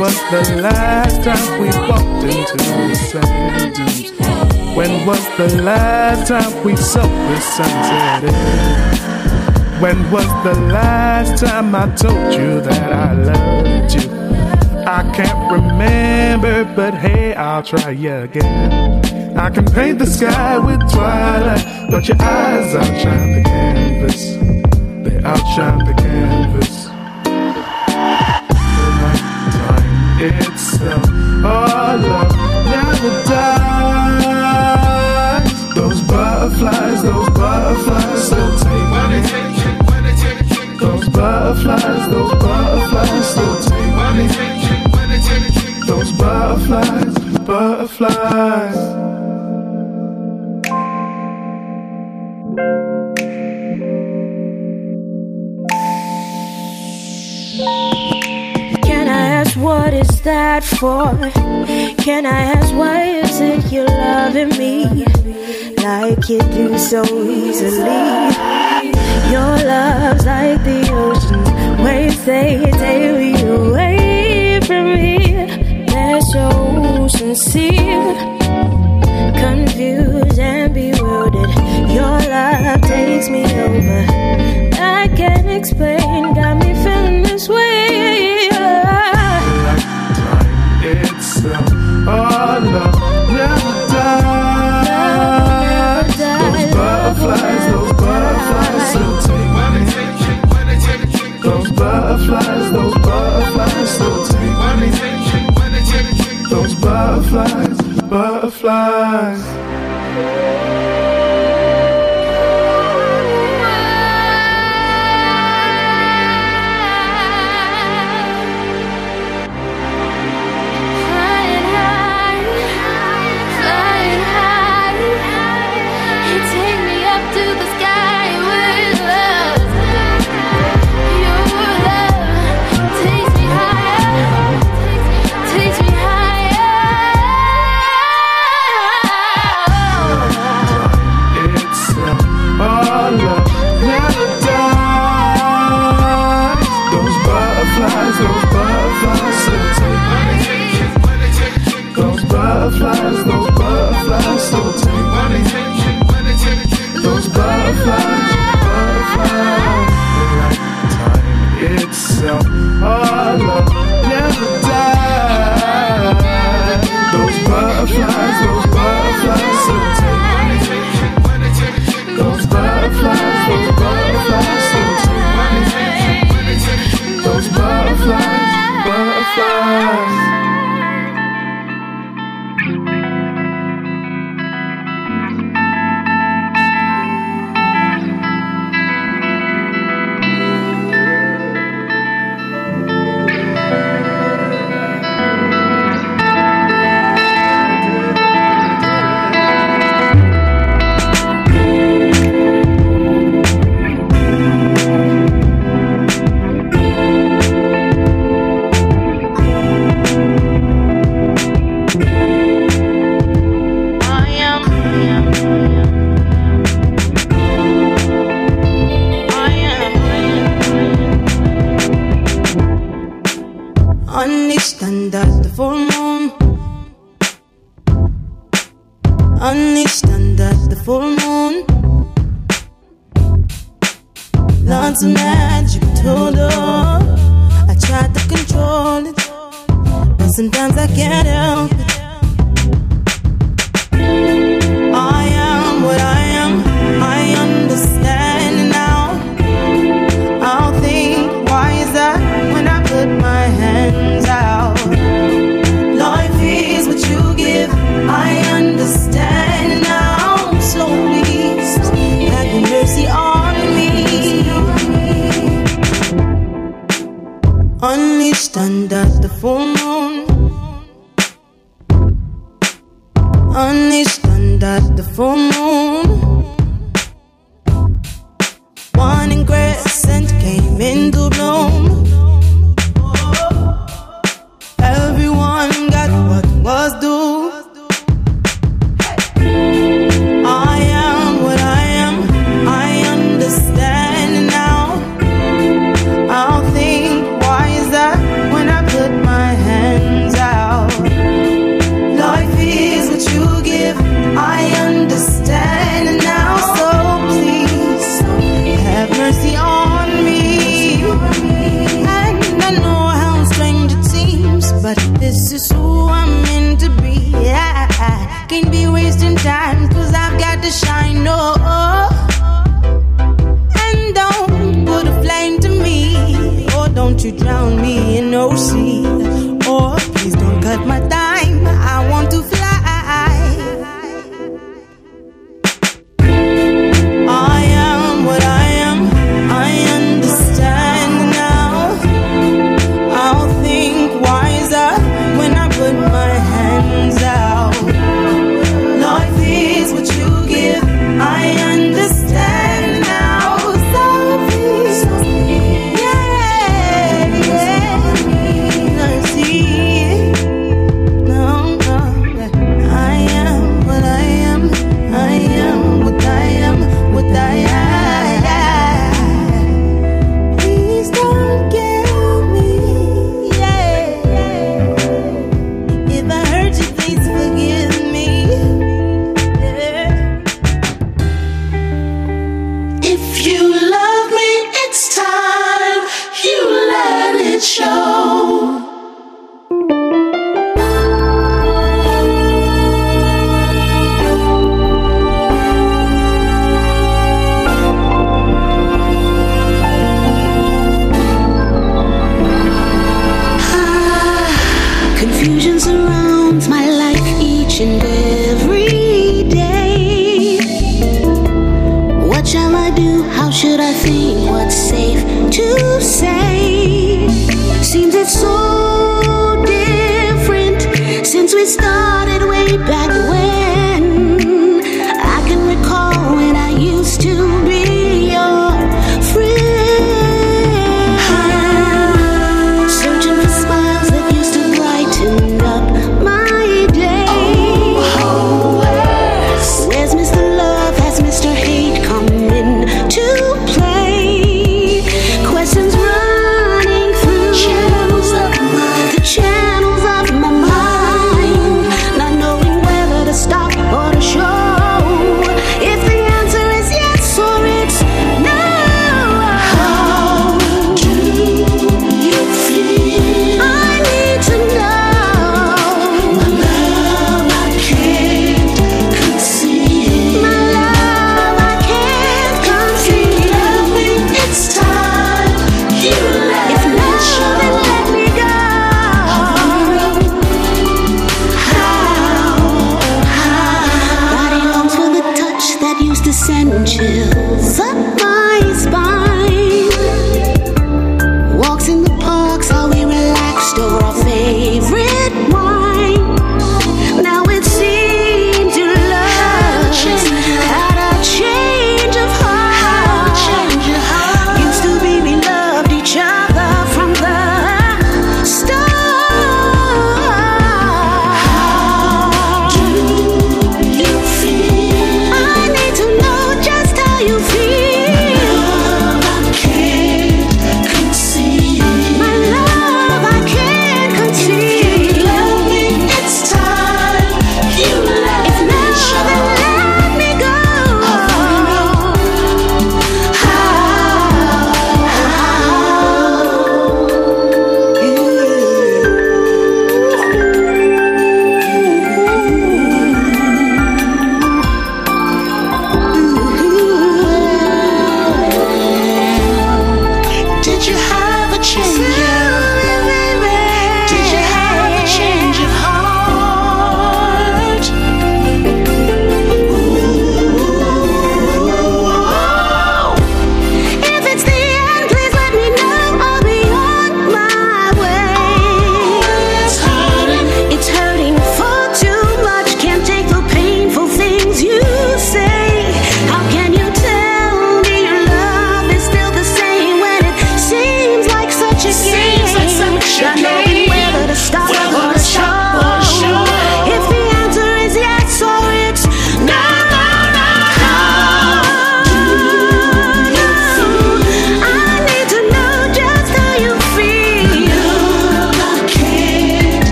S34: Was the last time we walked into the sand? When was the last time we saw the sunset? When was the last time I told you that I loved you? I can't remember, but hey, I'll try again. I can paint the sky with twilight, but your eyes outshine the canvas. They outshine the itself. Our love never dies. Those butterflies, those butterflies still take me. Those butterflies, those butterflies still take me. Those butterflies, butterflies.
S12: What is that for? Can I ask why is it you're loving me like you do so easily? Your love's like the ocean waves, they take me away from me. They're so sincere, confused and bewildered. Your love takes me over. I can't explain, got me feeling this way.
S34: Love never dies. Those butterflies, those butterflies still. Those butterflies, butterflies still. Those butterflies, butterflies.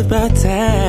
S20: about time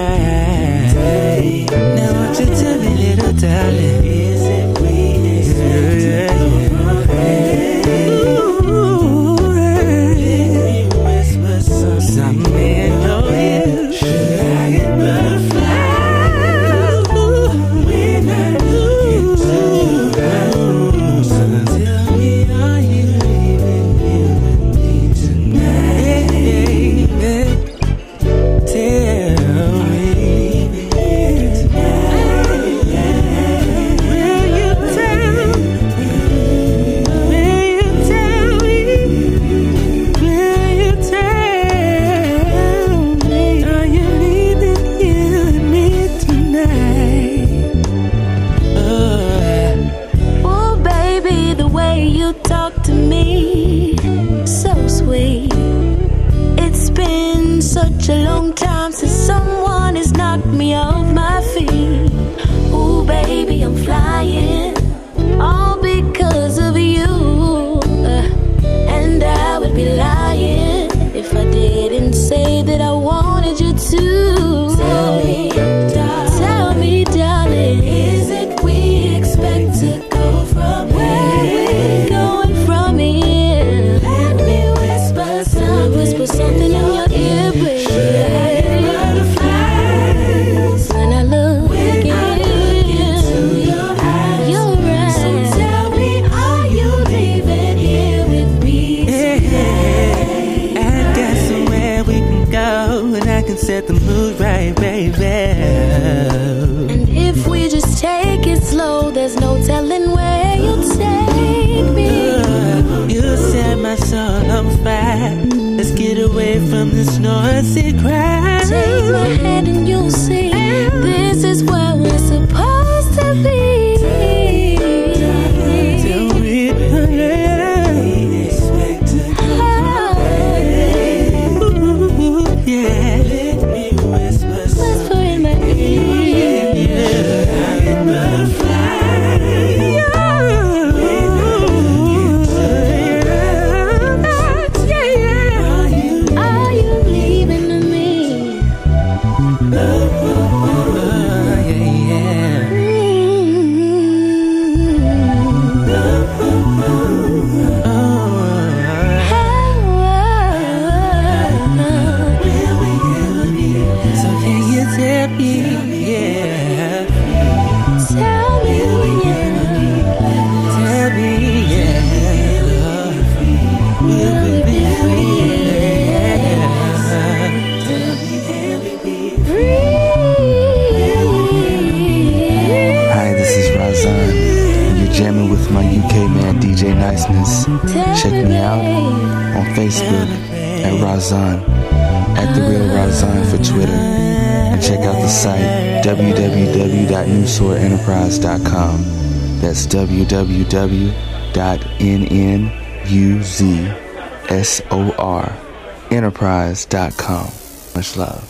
S35: enterprise.com. Much love.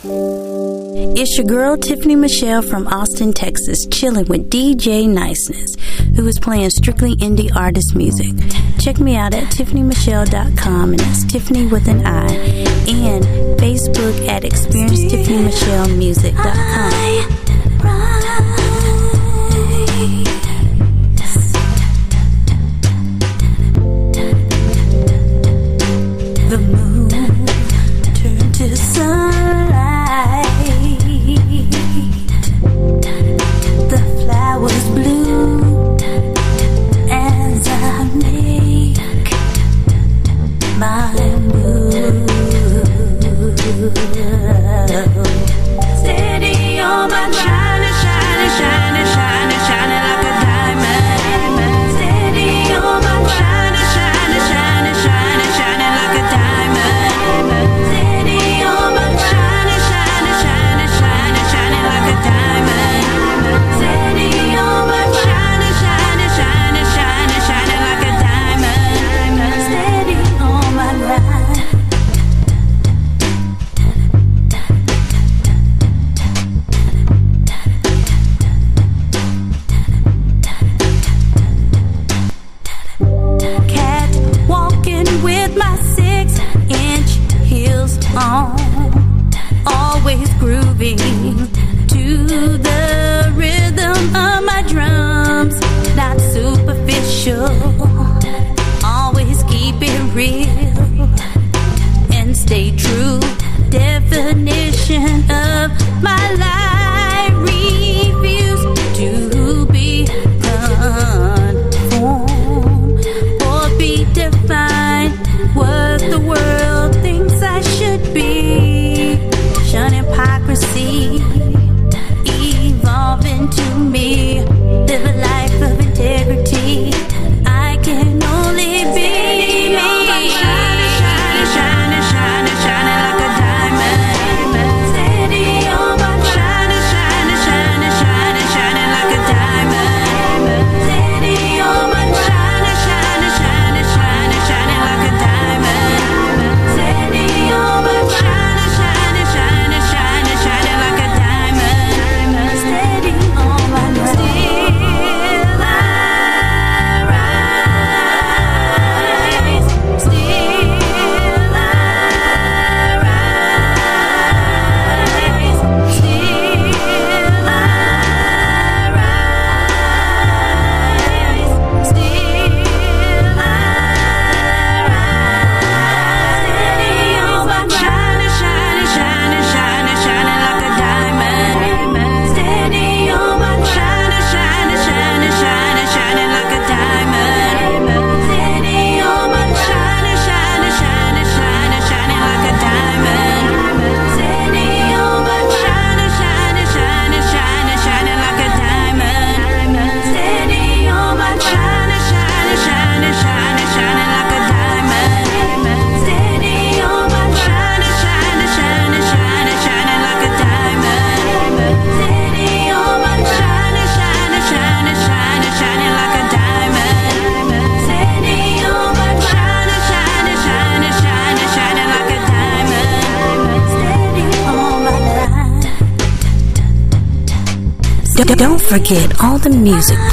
S13: It's your girl Tiffany Michelle from Austin, Texas, chilling with DJ Niceness, who is playing strictly indie artist music. Check me out at tiffanymichelle.com, and that's Tiffany with an I, and Facebook at experiencetiffanymichellemusic.com.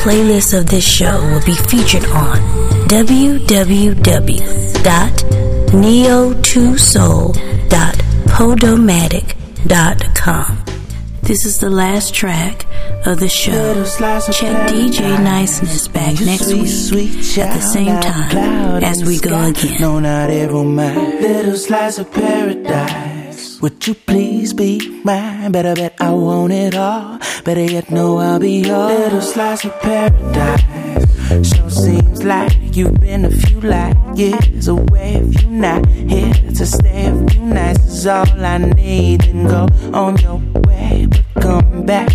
S13: playlist of this show will be featured on www.neo2soul.podomatic.com. This is the last track of the show. Check DJ Niceness back next week at the same time as we go again.
S20: No, not ever mind. Little slice of paradise. Would you please be mine? Better bet I want it all. Better yet, know I'll be your little slice of paradise. Sure seems like you've been a few light years away. If you're not here to stay a few nights, is all I need. Then go on your way, but come back